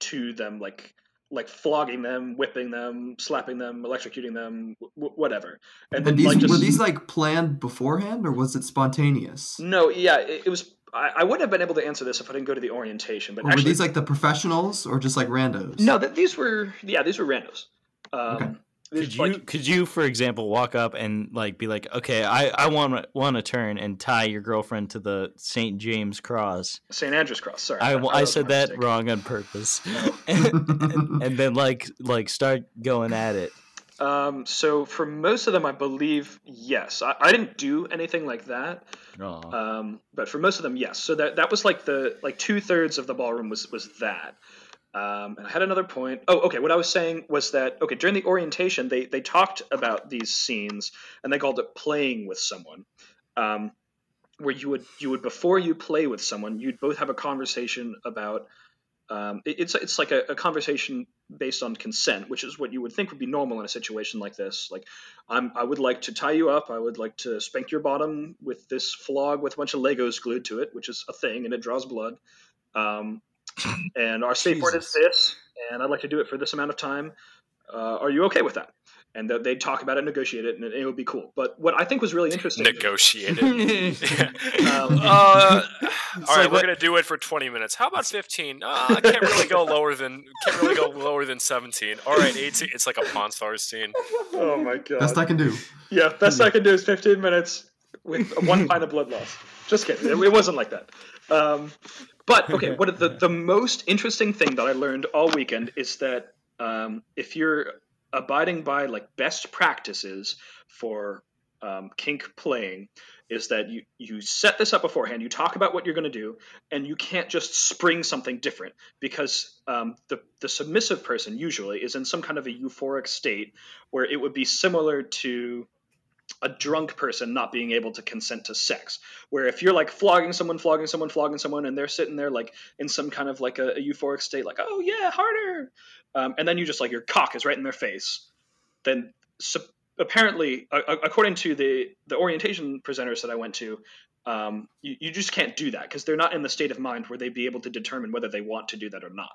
to them, like like flogging them, whipping them, slapping them, electrocuting them, w- whatever. And, and these like, just, were these like planned beforehand, or was it spontaneous? No, yeah, it, it was. I, I, wouldn't have been able to answer this if I didn't go to the orientation. But or actually, were these like the professionals, or just like randos? No, th- these were yeah, these were randos. Um, okay could you like, could you for example walk up and like be like okay i i want want to turn and tie your girlfriend to the st james cross. St andrew's cross sorry. I, I, I said that mistake. wrong on purpose. And, and, and, then like like start going at it. Um so for most of them i believe yes. I, I didn't do anything like that. Aww. um but for most of them yes. So that that was like the like two-thirds of the ballroom was was that um, and I had another point. Oh, okay. What I was saying was that okay during the orientation they they talked about these scenes and they called it playing with someone, um, where you would you would before you play with someone you'd both have a conversation about. Um, it, it's it's like a, a, conversation based on consent, which is what you would think would be normal in a situation like this. Like, I'm I would like to tie you up. I would like to spank your bottom with this flog with a bunch of Legos glued to it, which is a thing and it draws blood. Um, and our safe word is this, and I'd like to do it for this amount of time. Uh, are you okay with that? And they'd talk about it, negotiate it, and it, would be cool. But what I think was really interesting, negotiate it. um, uh, all right, like, we're gonna do it for twenty minutes. How about fifteen? Uh, I can't really go lower than can't really go lower than seventeen. All right, eighteen. It's like a Pawn Stars scene. Oh my god! Best I can do. Yeah, best I can do is fifteen minutes with one pint of blood loss. Just kidding. It, it wasn't like that. Um, but okay, what the the most interesting thing that I learned all weekend is that um, if you're abiding by like best practices for um, kink playing, is that you you set this up beforehand. You talk about what you're going to do, and you can't just spring something different because um, the the submissive person usually is in some kind of a euphoric state where it would be similar to a drunk person not being able to consent to sex. Where if you're like flogging someone, flogging someone, flogging someone, and they're sitting there like in some kind of like a, a euphoric state, like oh yeah, harder, um, and then you just like your cock is right in their face, then so apparently, uh, according to the the orientation presenters that I went to, um, you, you just can't do that because they're not in the state of mind where they'd be able to determine whether they want to do that or not.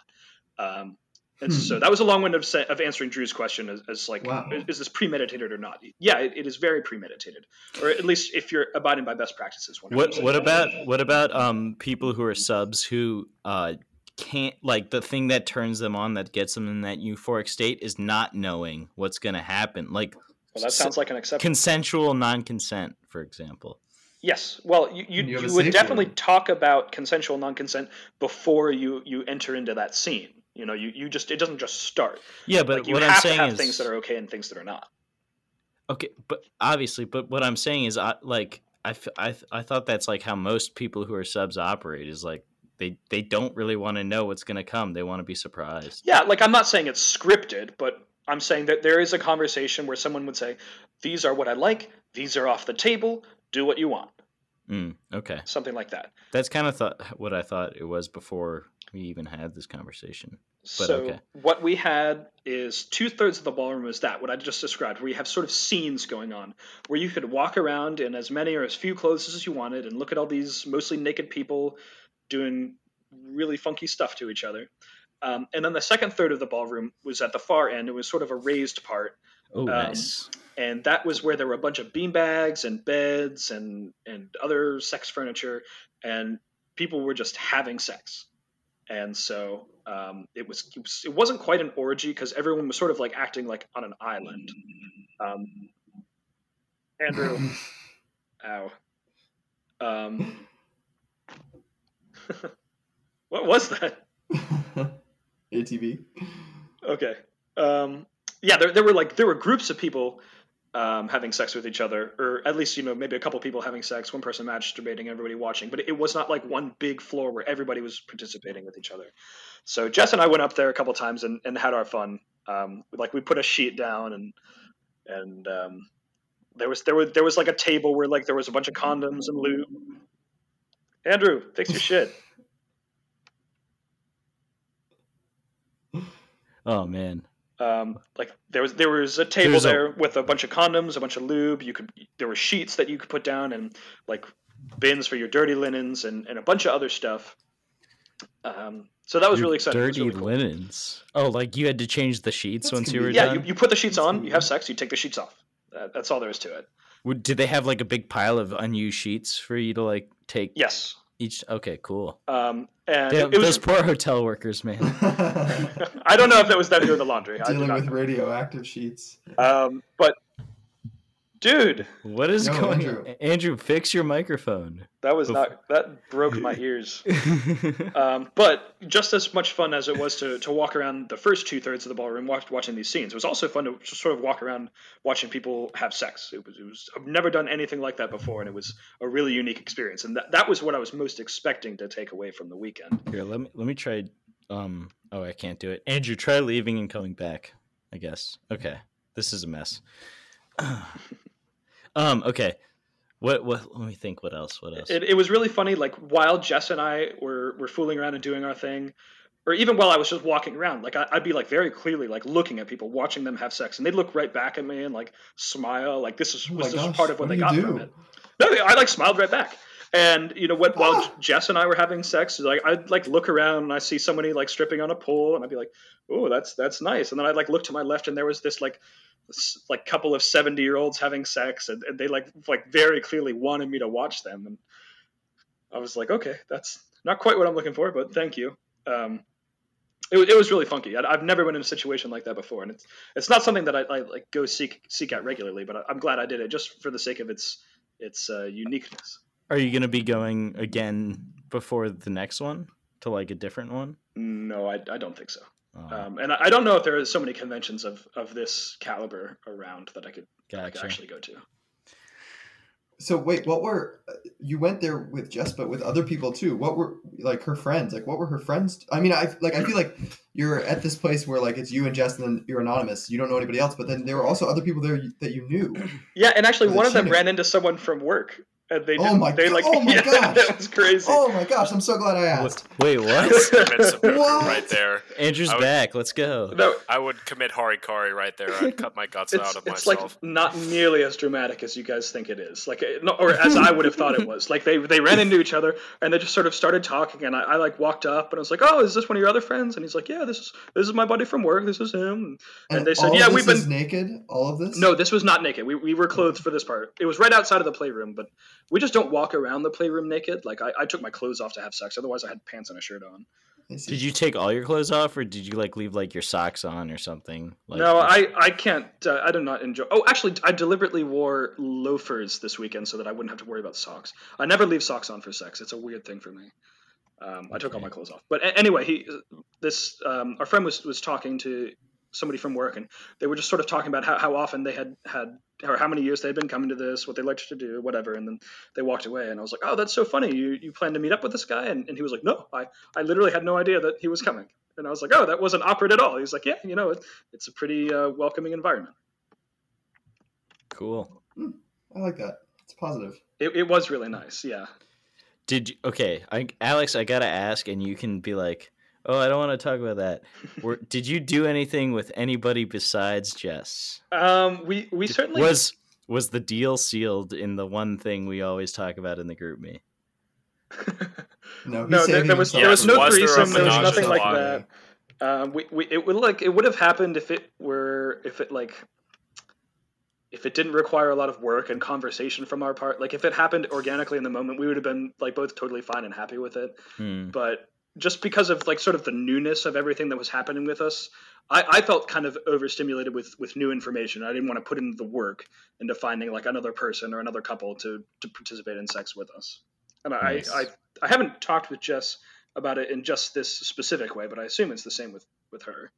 Um, hmm. so that was a long winded of, of answering Drew's question as, as like, wow. is, is, this premeditated or not? Yeah, it, it is very premeditated, or at least if you're abiding by best practices. What What about what about um people who are subs who uh can't like the thing that turns them on that gets them in that euphoric state is not knowing what's going to happen. Like, well, that sounds like an exception. Consensual non-consent, for example. Yes. Well, you you, you, you would definitely talk about consensual non-consent before you you enter into that scene. You know, you, you just it doesn't just start. Yeah, but like, you what have I'm saying to have is things that are okay and things that are not. Okay, but obviously, but what I'm saying is, I like I, I, I thought that's like how most people who are subs operate is like they they don't really want to know what's going to come. They want to be surprised. Yeah, like I'm not saying it's scripted, but I'm saying that there is a conversation where someone would say, "These are what I like. These are off the table. Do what you want." Mm, okay, Something like that. that's kind of thought what I thought it was before we even had this conversation. But so okay. what we had is two thirds of the ballroom was that what I just described, where you have sort of scenes going on, where you could walk around in as many or as few clothes as you wanted and look at all these mostly naked people doing really funky stuff to each other. Um, and then the second third of the ballroom was at the far end. It was sort of a raised part, Oh, Um, nice. and that was where there were a bunch of beanbags and beds and and other sex furniture, and people were just having sex. And so um, it was it was it wasn't quite an orgy because everyone was sort of like acting like on an island. Um, Andrew, ow. Um, what was that? ATV. Okay. Um, yeah, there, there were like there were groups of people um, having sex with each other, or at least you know maybe a couple people having sex, one person masturbating, everybody watching. But it was not like one big floor where everybody was participating with each other. So Jess and I went up there a couple times and, and had our fun. Um, like we put a sheet down and and um, there was there was there was like a table where like there was a bunch of condoms and lube. Andrew, fix your shit. Oh man. Um, like there was there was a table There's a- there with a bunch of condoms, a bunch of lube. You could there were sheets that you could put down and like bins for your dirty linens and, and a bunch of other stuff. Um, so that was Your really exciting. Dirty really cool. linens. Oh, like you had to change the sheets That's once you were convenient. Yeah, done. you, you put the sheets on, you have sex, you take the sheets off. That, that's all there is to it. Would- Did they have like a big pile of unused sheets for you to like take Yes. Each? Okay, cool. Um, and Damn, it was. those poor hotel workers, man. I don't know if that was them doing the laundry. Dealing not with radioactive sheets. Um, but, dude, What is Yo, going Andrew. on? Andrew, fix your microphone. that was Bef- not that broke my ears. Um, but just as much fun as it was to, to walk around the first two thirds of the ballroom watch, watching these scenes, it was also fun to just sort of walk around watching people have sex. It was, it was I've never done anything like that before, and it was a really unique experience. And that, that was what I was most expecting to take away from the weekend. Here, let me let me try. Um. Oh, I can't do it. Andrew, try leaving and coming back. I guess. Okay. This is a mess. um. Okay. What? What? Let me think. What else? What else? It, it was really funny. Like while Jess and I were were fooling around and doing our thing, or even while I was just walking around, like I, I'd be like very clearly like looking at people, watching them have sex, and they'd look right back at me and like smile, like this is Oh was my this gosh, part of what, what they do got from it. No, I like smiled right back. And you know what? While Ah. Jess and I were having sex, like I'd like look around and I see somebody like stripping on a pole, and I'd be like, "Oh, that's that's nice." And then I'd like look to my left, and there was this like this, like couple of seventy year olds having sex, and, and they like like very clearly wanted me to watch them, and I was like, "Okay, that's not quite what I'm looking for, but thank you." Um, it, it was really funky. I, I've never been in a situation like that before, and it's it's not something that I, I like go seek seek out regularly, but I, I'm glad I did it just for the sake of its its uh, uniqueness. Are you gonna be going again before the next one to like a different one? No, I, I don't think so. Oh, Um, and I, I don't know if there are so many conventions of, of this caliber around that I could, I could actually go to. So wait, what were you went there with Jess, but with other people too? What were like her friends? Like what were her friends? I mean, I like I feel like you're at this place where like it's you and Jess, and then you're anonymous. You don't know anybody else, but then there were also other people there that you knew. Yeah, and actually, one of them cheating? ran into someone from work, and they Oh didn't, my they go- like, oh my yeah, gosh. that was crazy. Oh my gosh, I'm so glad I asked. Wait, what? What? right there. Andrew's would- back. Let's go. No, I would commit harikari right there. I'd cut my guts out of it's myself. like not nearly as dramatic as you guys think it is. Like, it- no, or as I would have thought it was. Like they they ran into each other and they just sort of started talking, and I, I like walked up and I was like, "Oh, is this one of your other friends?" And he's like, "Yeah, this is this is my buddy from work. This is him." And, they said, "Yeah, we've been naked. All of this. No, this was not naked. We, we were clothed for this part. It was right outside of the playroom, but we just don't walk around the playroom naked. Like I, I took my clothes off to have sex. Otherwise, I had pants and a shirt on. Did you take all your clothes off, or did you like leave like your socks on or something? Like, no, I, I can't. Uh, I do not enjoy. Oh, actually, I deliberately wore loafers this weekend so that I wouldn't have to worry about socks. I never leave socks on for sex. It's a weird thing for me. Um, I took all my clothes off. But a- anyway, he this um, our friend was was talking to somebody from work, and they were just sort of talking about how, how often they had had or how many years they'd been coming to this, what they liked to do, whatever. And then they walked away, and I was like, "Oh, that's so funny. You you plan to meet up with this guy?" And, and he was like, "No, I I literally had no idea that he was coming." And I was like, oh, that wasn't awkward at all. He was like, yeah, you know, it, it's a pretty uh, welcoming environment. Cool. I like that. It's positive. It, it was really nice. Yeah. Did you, okay, I, Alex? I gotta ask, and you can be like, "Oh, I don't want to talk about that." Were, did you do anything with anybody besides Jess? Um, we we certainly was was the deal sealed in the one thing we always talk about in the GroupMe. No, no, there, there was himself there was no the- Was there threesome. There was nothing like that. Um, we, we it would like it would have happened if it were if it like if it didn't require a lot of work and conversation from our part. Like if it happened organically in the moment, we would have been like both totally fine and happy with it. Hmm. But just because of like sort of the newness of everything that was happening with us, I, I felt kind of overstimulated with with new information. I didn't want to put in the work into finding like another person or another couple to to participate in sex with us. And I, Nice. I I haven't talked with Jess about it in just this specific way, but I assume it's the same with with her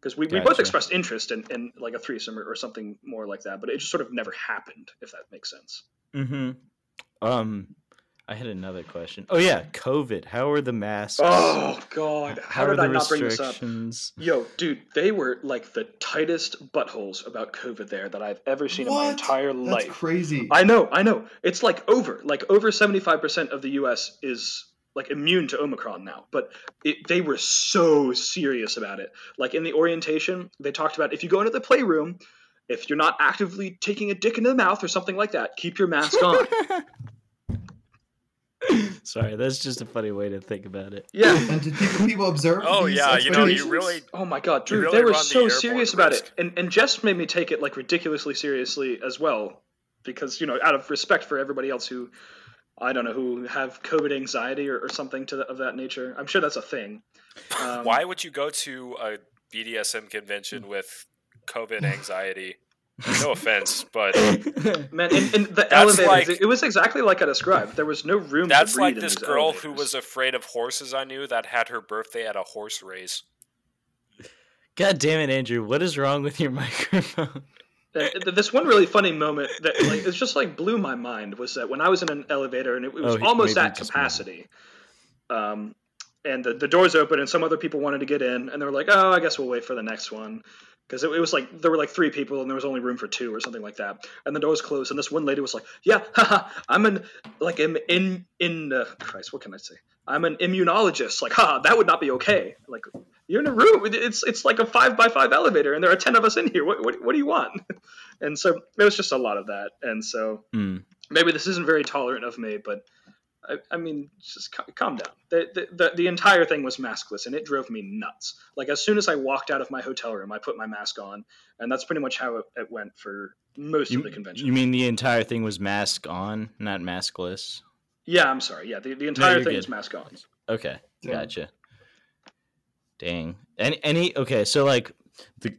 because we, we both expressed interest in, in like a threesome or, or something more like that, but it just sort of never happened, if that makes sense. Mm-hmm. Um, I had another question. Oh yeah, COVID. How are the masks? Oh God, how, are did the I not bring this up? restrictions? Yo, dude, they were like the tightest buttholes about COVID there that I've ever seen in my What? entire That's life. crazy. I know, I know. It's like over, like over seventy five percent of the U.S. is like immune to Omicron now, but it, they were so serious about it. Like in the orientation, they talked about if you go into the playroom, if you're not actively taking a dick into the mouth or something like that, keep your mask on. Sorry, that's just a funny way to think about it. yeah. and did people, people observe? Oh these yeah, you know, you really Oh my god, You dude, really they were run the so airborne serious about risk. it, and and Jess made me take it like ridiculously seriously as well, because you know, out of respect for everybody else who, I don't know, who have COVID anxiety or, or something to the, of that nature. I'm sure that's a thing. Um, Why would you go to a BDSM convention with COVID anxiety? No offense, but Man, in, in the That's elevators, like- it, it was exactly like I described. There was no room. that's to breathe like this these girl who was afraid of horses I knew that had her birthday at a horse race. God damn it, Andrew! What is wrong with your microphone? This one really funny moment that like it's just like blew my mind was that when I was in an elevator and it, it was Oh, almost maybe at capacity, um, and the, the doors open and some other people wanted to get in and they were like, oh, I guess we'll wait for the next one because it, it was like there were like three people and there was only room for two or something like that, and the door was closed and this one lady was like, yeah, haha, I'm an like i'm in in uh, Christ, what can I say? I'm an immunologist. Like, haha, that would not be okay. Like, you're in a room. It's it's like a five by five elevator, and there are ten of us in here. What what, what do you want? And so it was just a lot of that. And so Hmm. maybe this isn't very tolerant of me, but I, I mean, just ca- calm down. The, the, the, the entire thing was maskless, and it drove me nuts. Like as soon as I walked out of my hotel room, I put my mask on, and that's pretty much how it, it went for most You, of the convention. you mean the entire thing was mask on, not maskless? yeah, I'm sorry. Yeah, the, the entire you're thing good. is mask on. Okay, Damn. gotcha. Dang. Any any okay, so like the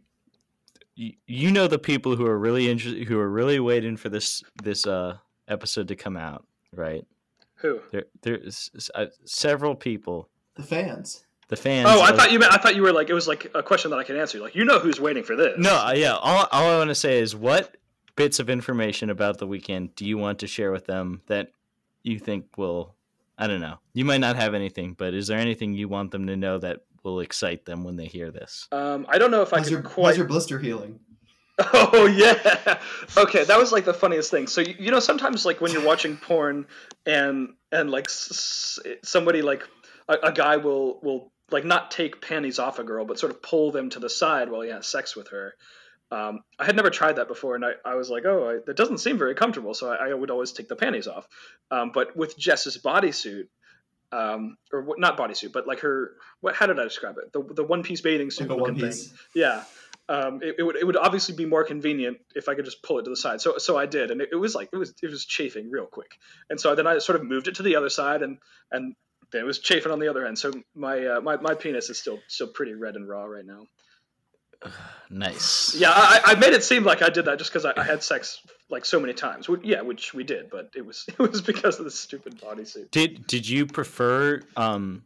you, you know the people who are really interested who are really waiting for this this uh episode to come out, right? Who? There there's uh, several people, The fans. the fans. Oh, I of- thought you meant I thought you were like it was like a question that I can answer. Like you know who's waiting for this? No, uh, yeah. All, all I want to say is what bits of information about the weekend do you want to share with them that you think will, I don't know. You might not have anything, but is there anything you want them to know that will excite them when they hear this? Um, I don't know if I How's can your, quite. how's your blister healing? Oh yeah. Okay, that was like the funniest thing. So you, you know sometimes like when you're watching porn and and like s- somebody like a, a guy will will like not take panties off a girl but sort of pull them to the side while he has sex with her. Um, I had never tried that before, and I, I was like, oh, I, that doesn't seem very comfortable. So I, I would always take the panties off. Um, but with Jess's bodysuit, um, or what, not bodysuit, but like her, what? How did I describe it? The the one piece bathing suit Like looking one thing. piece. Yeah. Um, it, it would it would obviously be more convenient if I could just pull it to the side. So so I did, and it, it was like it was it was chafing real quick. And so then I sort of moved it to the other side, and and then it was chafing on the other end. So my uh, my my penis is still still pretty red and raw right now. Nice. Yeah, I, I made it seem like I did that just because I, I had sex like so many times. Yeah, which we did, but it was it was because of the stupid bodysuit. Did did you prefer um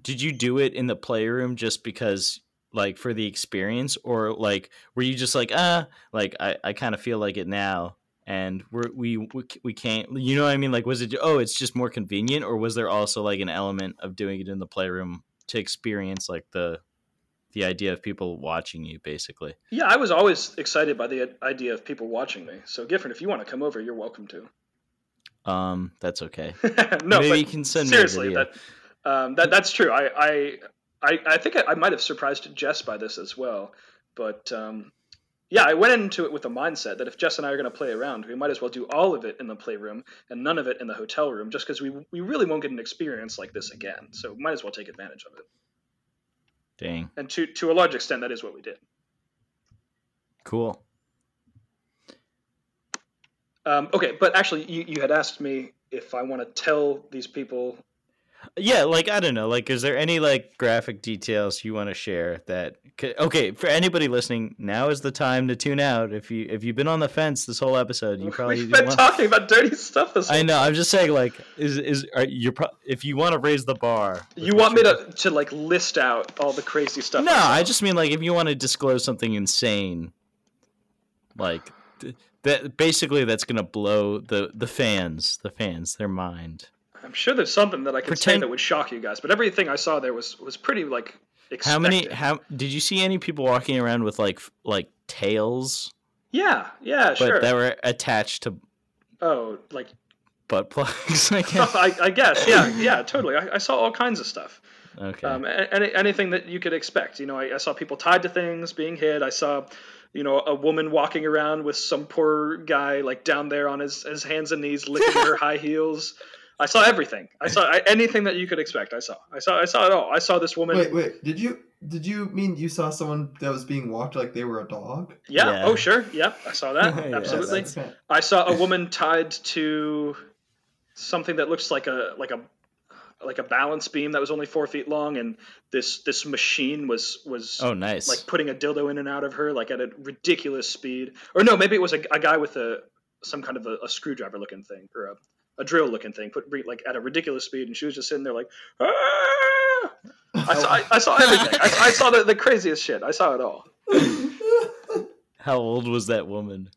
did you do it in the playroom just because like for the experience or like were you just like ah like I, I kind of feel like it now and we're, we we we can't you know what I mean like was it oh it's just more convenient or was there also like an element of doing it in the playroom to experience like the the idea of people watching you basically Yeah, I was always excited by the idea of people watching me. So Gifford, if you want to come over, you're welcome to. um that's okay no, maybe but you can send seriously, me a video. that um, that that's true. I I I, I think I, I might have surprised Jess by this as well, but um, yeah, I went into it with the mindset that if Jess and I are going to play around, we might as well do all of it in the playroom and none of it in the hotel room, just because we we really won't get an experience like this again. So might as well take advantage of it. dang And to to a large extent, that is what we did. cool Um, okay, but actually, you, you had asked me if I want to tell these people. Yeah, like I don't know, like is there any like graphic details you want to share that okay, for anybody listening, now is the time to tune out. If you if you've been on the fence this whole episode, you probably We've been want- talking about dirty stuff this. I whole know, I'm just saying like is is are you pro- if you want to raise the bar. You want me to, to like list out all the crazy stuff? No. I just mean like if you want to disclose something insane like that basically that's going to blow the the fans, the fans their mind. I'm sure there's something that I could say that would shock you guys, but everything I saw there was was pretty like. Expected. How many how did you see any people walking around with like like tails Yeah, yeah, sure. but sure. that were attached to oh, like butt plugs. I guess. I, I guess, yeah, yeah, totally. I, I saw all kinds of stuff. Okay. Um, any, anything that you could expect. You know, I, I saw people tied to things, being hit. I saw, you know, a woman walking around with some poor guy like down there on his, his hands and knees, licking her high heels. I saw everything. I saw I, anything that you could expect. I saw. I saw. I saw it all. I saw this woman. Wait, wait. Did you did you mean you saw someone that was being walked like they were a dog? Yeah. Yeah. Oh, sure. Yep. I saw that. Yeah, Absolutely. that's- I saw a woman tied to something that looks like a like a like a balance beam that was only four feet long, and this this machine was was oh, nice. like putting a dildo in and out of her like at a ridiculous speed. Or no, maybe it was a, a guy with a some kind of a, a screwdriver looking thing or a, a drill looking thing, put like at a ridiculous speed, and she was just sitting there like. "Ah!" I saw, I, I saw everything. I, I saw the, the craziest shit. I saw it all. How old was that woman?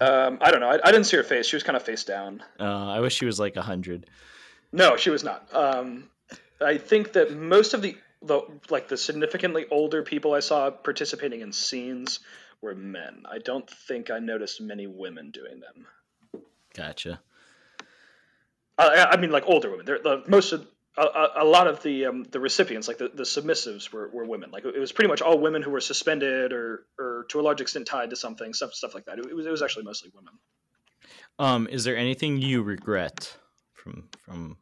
Um, I don't know. I, I didn't see her face. She was kind of face down. Uh, I wish she was like a hundred. No, she was not. Um, I think that most of the, the like the significantly older people I saw participating in scenes were men. I don't think I noticed many women doing them. Gotcha. I, I mean, like older women. They're, the most of a, a, a lot of the um, the recipients, like the, the submissives, were, were women. Like it was pretty much all women who were suspended or or to a large extent tied to something, stuff stuff like that. It, was it was actually mostly women. Um, is there anything you regret from from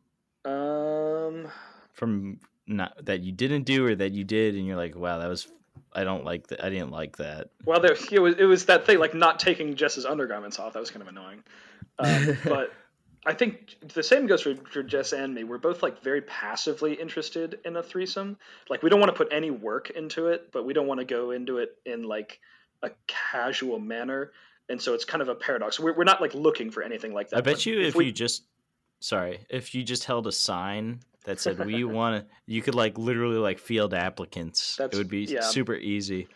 Um, from not that you didn't do or that you did, and you're like, wow, that was I don't like that. I didn't like that. Well, there it was, it was that thing like not taking Jess's undergarments off. That was kind of annoying. Um, but I think the same goes for, for Jess and me. We're both like very passively interested in a threesome. Like we don't want to put any work into it, but we don't want to go into it in like a casual manner. And so it's kind of a paradox. We're, we're not like looking for anything like that. I bet you if we, you just sorry if you just held a sign that said we want to, you could like literally like field applicants. That's- it would be yeah. super easy.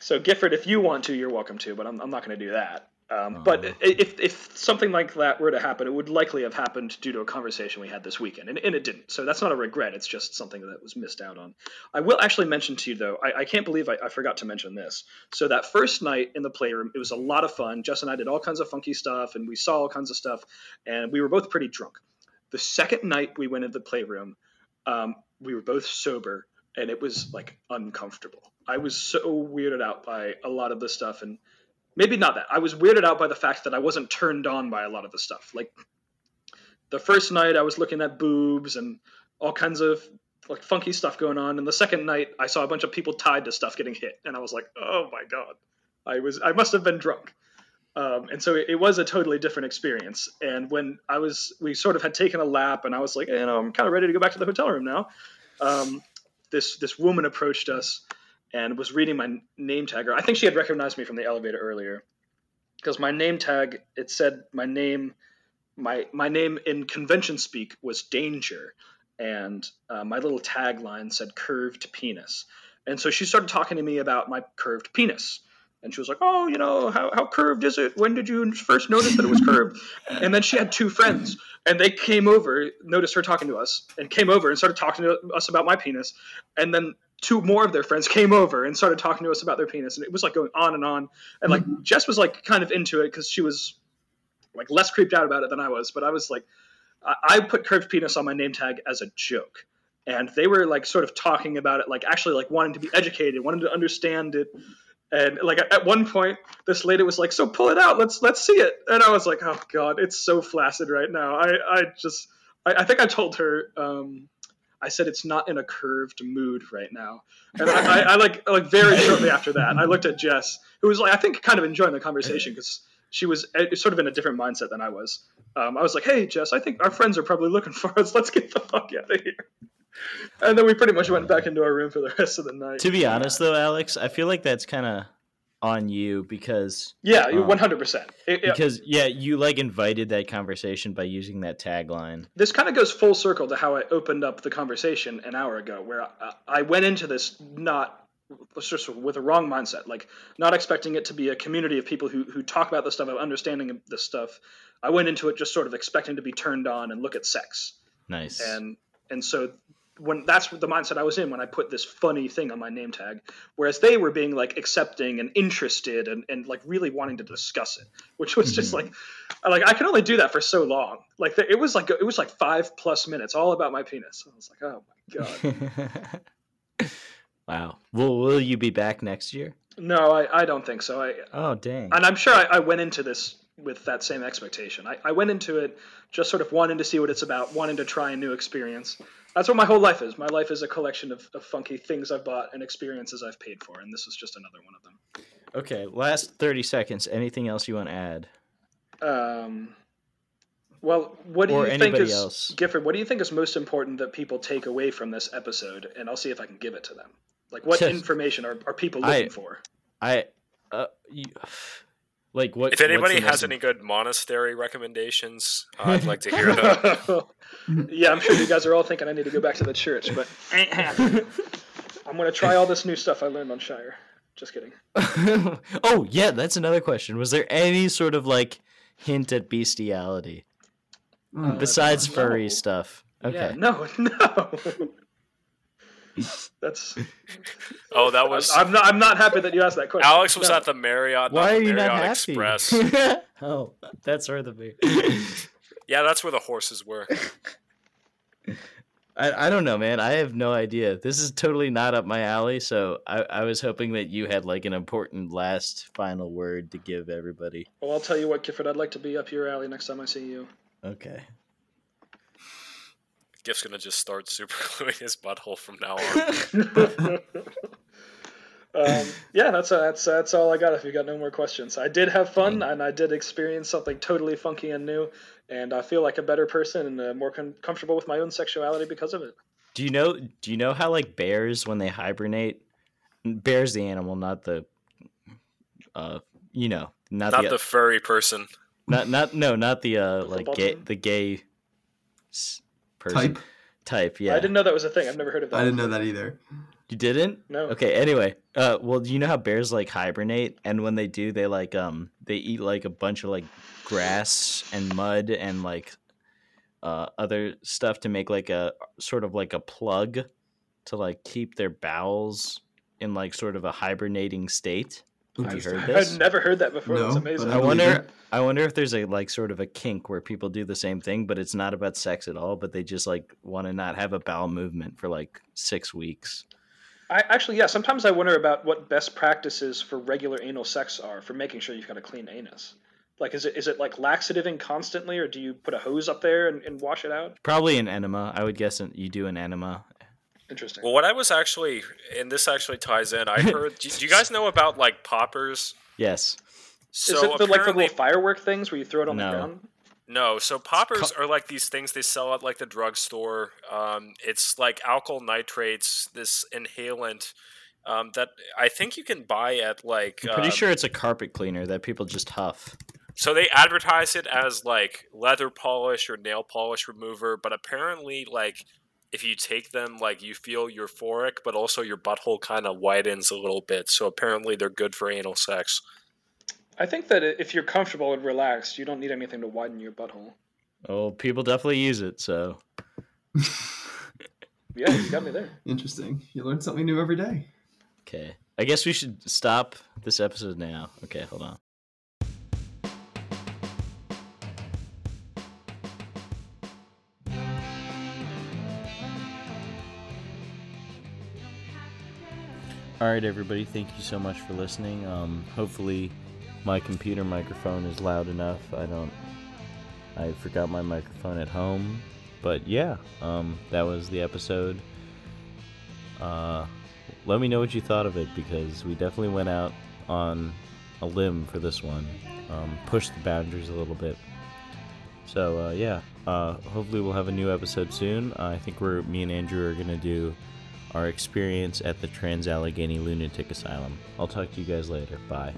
So Gifford, if you want to, you're welcome to, but I'm, I'm not going to do that. Um, But if, if something like that were to happen, it would likely have happened due to a conversation we had this weekend, and, and it didn't. So that's not a regret. It's just something that was missed out on. I will actually mention to you, though, I, I can't believe I, I forgot to mention this. So that first night in the playroom, it was a lot of fun. Jess and I did all kinds of funky stuff, and we saw all kinds of stuff, and we were both pretty drunk. The second night we went into the playroom, um, we were both sober, and it was like uncomfortable. I was so weirded out by a lot of the stuff, and maybe not that. I was weirded out by the fact that I wasn't turned on by a lot of the stuff. Like the first night, I was looking at boobs and all kinds of like funky stuff going on, and the second night, I saw a bunch of people tied to stuff getting hit, and I was like, oh my god, I was I must have been drunk. Um, and so it, it was a totally different experience. And when I was, we sort of had taken a lap, and I was like, you know, I'm kind of ready to go back to the hotel room now. Um, this this woman approached us and was reading my name tag. Or I think she had recognized me from the elevator earlier because my name tag it said my name my my name in convention speak was danger and uh, my little tagline said curved penis and so she started talking to me about my curved penis And she was like, "Oh, you know, how, how curved is it? When did you first notice that it was curved?" and then she had two friends, and they came over, noticed her talking to us, and came over and started talking to us about my penis. And then two more of their friends came over and started talking to us about their penis, and it was like going on and on. And like Jess was like kind of into it because she was like less creeped out about it than I was, but I was like, I, I put curved penis on my name tag as a joke, and they were like sort of talking about it, like actually like wanting to be educated, wanting to understand it. And like at one point, this lady was like, "So pull it out, let's let's see it." And I was like, "Oh God, it's so flaccid right now." I I just I, I think I told her um, I said it's not in a curved mood right now. And I, I, I like like very shortly after that, I looked at Jess, who was like I think kind of enjoying the conversation because she was eh, sort of in a different mindset than I was. Um, I was like, "Hey, Jess, I think our friends are probably looking for us. Let's get the fuck out of here." And then we pretty much went back into our room for the rest of the night. To be honest, though, Alex, I feel like that's kind of on you because yeah, um, one hundred percent. Because yeah, you like invited that conversation by using that tagline. This kind of goes full circle to how I opened up the conversation an hour ago, where I, I went into this not just with a wrong mindset, like not expecting it to be a community of people who who talk about this stuff, of understanding this stuff. I went into it just sort of expecting to be turned on and look at sex. Nice. And and so when that's the mindset I was in when I put this funny thing on my name tag, whereas they were being like accepting and interested and, and like really wanting to discuss it, which was just mm-hmm. like, like I can only do that for so long. Like it was like it was like five plus minutes all about my penis. I was like, oh my god. wow. Will Will you be back next year? No, I, I don't think so. I oh dang. And I'm sure I, I went into this with that same expectation. I, I went into it just sort of wanting to see what it's about, wanting to try a new experience that's what my whole life is. My life is a collection of, of funky things I've bought and experiences I've paid for, and this is just another one of them. Okay, last thirty seconds. Anything else you want to add? Um, well, what do or you think is else. Gifford? What do you think is most important that people take away from this episode? And I'll see if I can give it to them. Like, what information are, are people looking I, for? I, uh, you, like what? If anybody has any good monastery recommendations, I'd like to hear them. yeah, I'm sure you guys are all thinking I need to go back to the church, but ain't happening. I'm gonna try all this new stuff I learned on Shire. Just kidding. oh yeah, that's another question. Was there any sort of like hint at bestiality uh, besides furry stuff? Okay. Yeah, no, no. That's. Oh, that was. I'm not. I'm not happy that you asked that question. Alex was no. at the Marriott. Why are you Marriott not happy? Express. oh, that's where the. yeah, that's where the horses were. I, I don't know, man. I have no idea. This is totally not up my alley. So I, I was hoping that you had like an important last final word to give everybody. Well, I'll tell you what, Gifford. I'd like to be up your alley next time I see you. Okay. Gift's gonna just start super gluing his butthole from now on. um, yeah, that's uh, that's that's all I got. If you got no more questions, I did have fun mm. and I did experience something totally funky and new, and I feel like a better person and uh, more com- comfortable with my own sexuality because of it. Do you know? Do you know how like bears when they hibernate? Bears the animal, not the, uh, you know, not, not the, the furry person. Not not no, not the uh like the gay the gay person. Type. Type, yeah. I didn't know that was a thing. I've never heard of that. I didn't know that either. You didn't? No. Okay. Anyway, uh, well, do you know how bears like hibernate, and when they do, they like um they eat like a bunch of like grass and mud and like uh other stuff to make like a sort of like a plug to like keep their bowels in like sort of a hibernating state. Have you heard this? I've never heard that before. No, That's amazing. I, I wonder. I wonder if there's a like sort of a kink where people do the same thing, but it's not about sex at all. But they just like want to not have a bowel movement for like six weeks. I actually, yeah. Sometimes I wonder about what best practices for regular anal sex are for making sure you've got a clean anus. Like, is it is it like laxativing constantly, or do you put a hose up there and, and wash it out? Probably an enema. I would guess you do an enema Interesting. Well, what I was actually, and this actually ties in. I heard. do, do, you guys know about like poppers? Yes. So Is it the, like the little firework things where you throw it on no. the ground? No, so poppers are like these things they sell at like the drugstore. Um, it's like alkyl nitrates, this inhalant um, that I think you can buy at like. I'm pretty um, sure it's a carpet cleaner that people just huff. So they advertise it as like leather polish or nail polish remover, but apparently, like if you take them, like you feel euphoric, but also your butthole kind of widens a little bit. So apparently they're good for anal sex. I think that if you're comfortable and relaxed, you don't need anything to widen your butthole. Oh, people definitely use it, so. yeah, you got me there. Interesting. You learn something new every day. Okay. I guess we should stop this episode now. Okay, hold on. All right, everybody. Thank you so much for listening. Um, hopefully, my computer microphone is loud enough. I don't. I forgot my microphone at home, but yeah, um, that was the episode. Uh, let me know what you thought of it because we definitely went out on a limb for this one, um, pushed the boundaries a little bit. So uh, yeah, uh, hopefully we'll have a new episode soon. I think we're me and Andrew are gonna do our experience at the Trans Allegheny Lunatic Asylum. I'll talk to you guys later. Bye.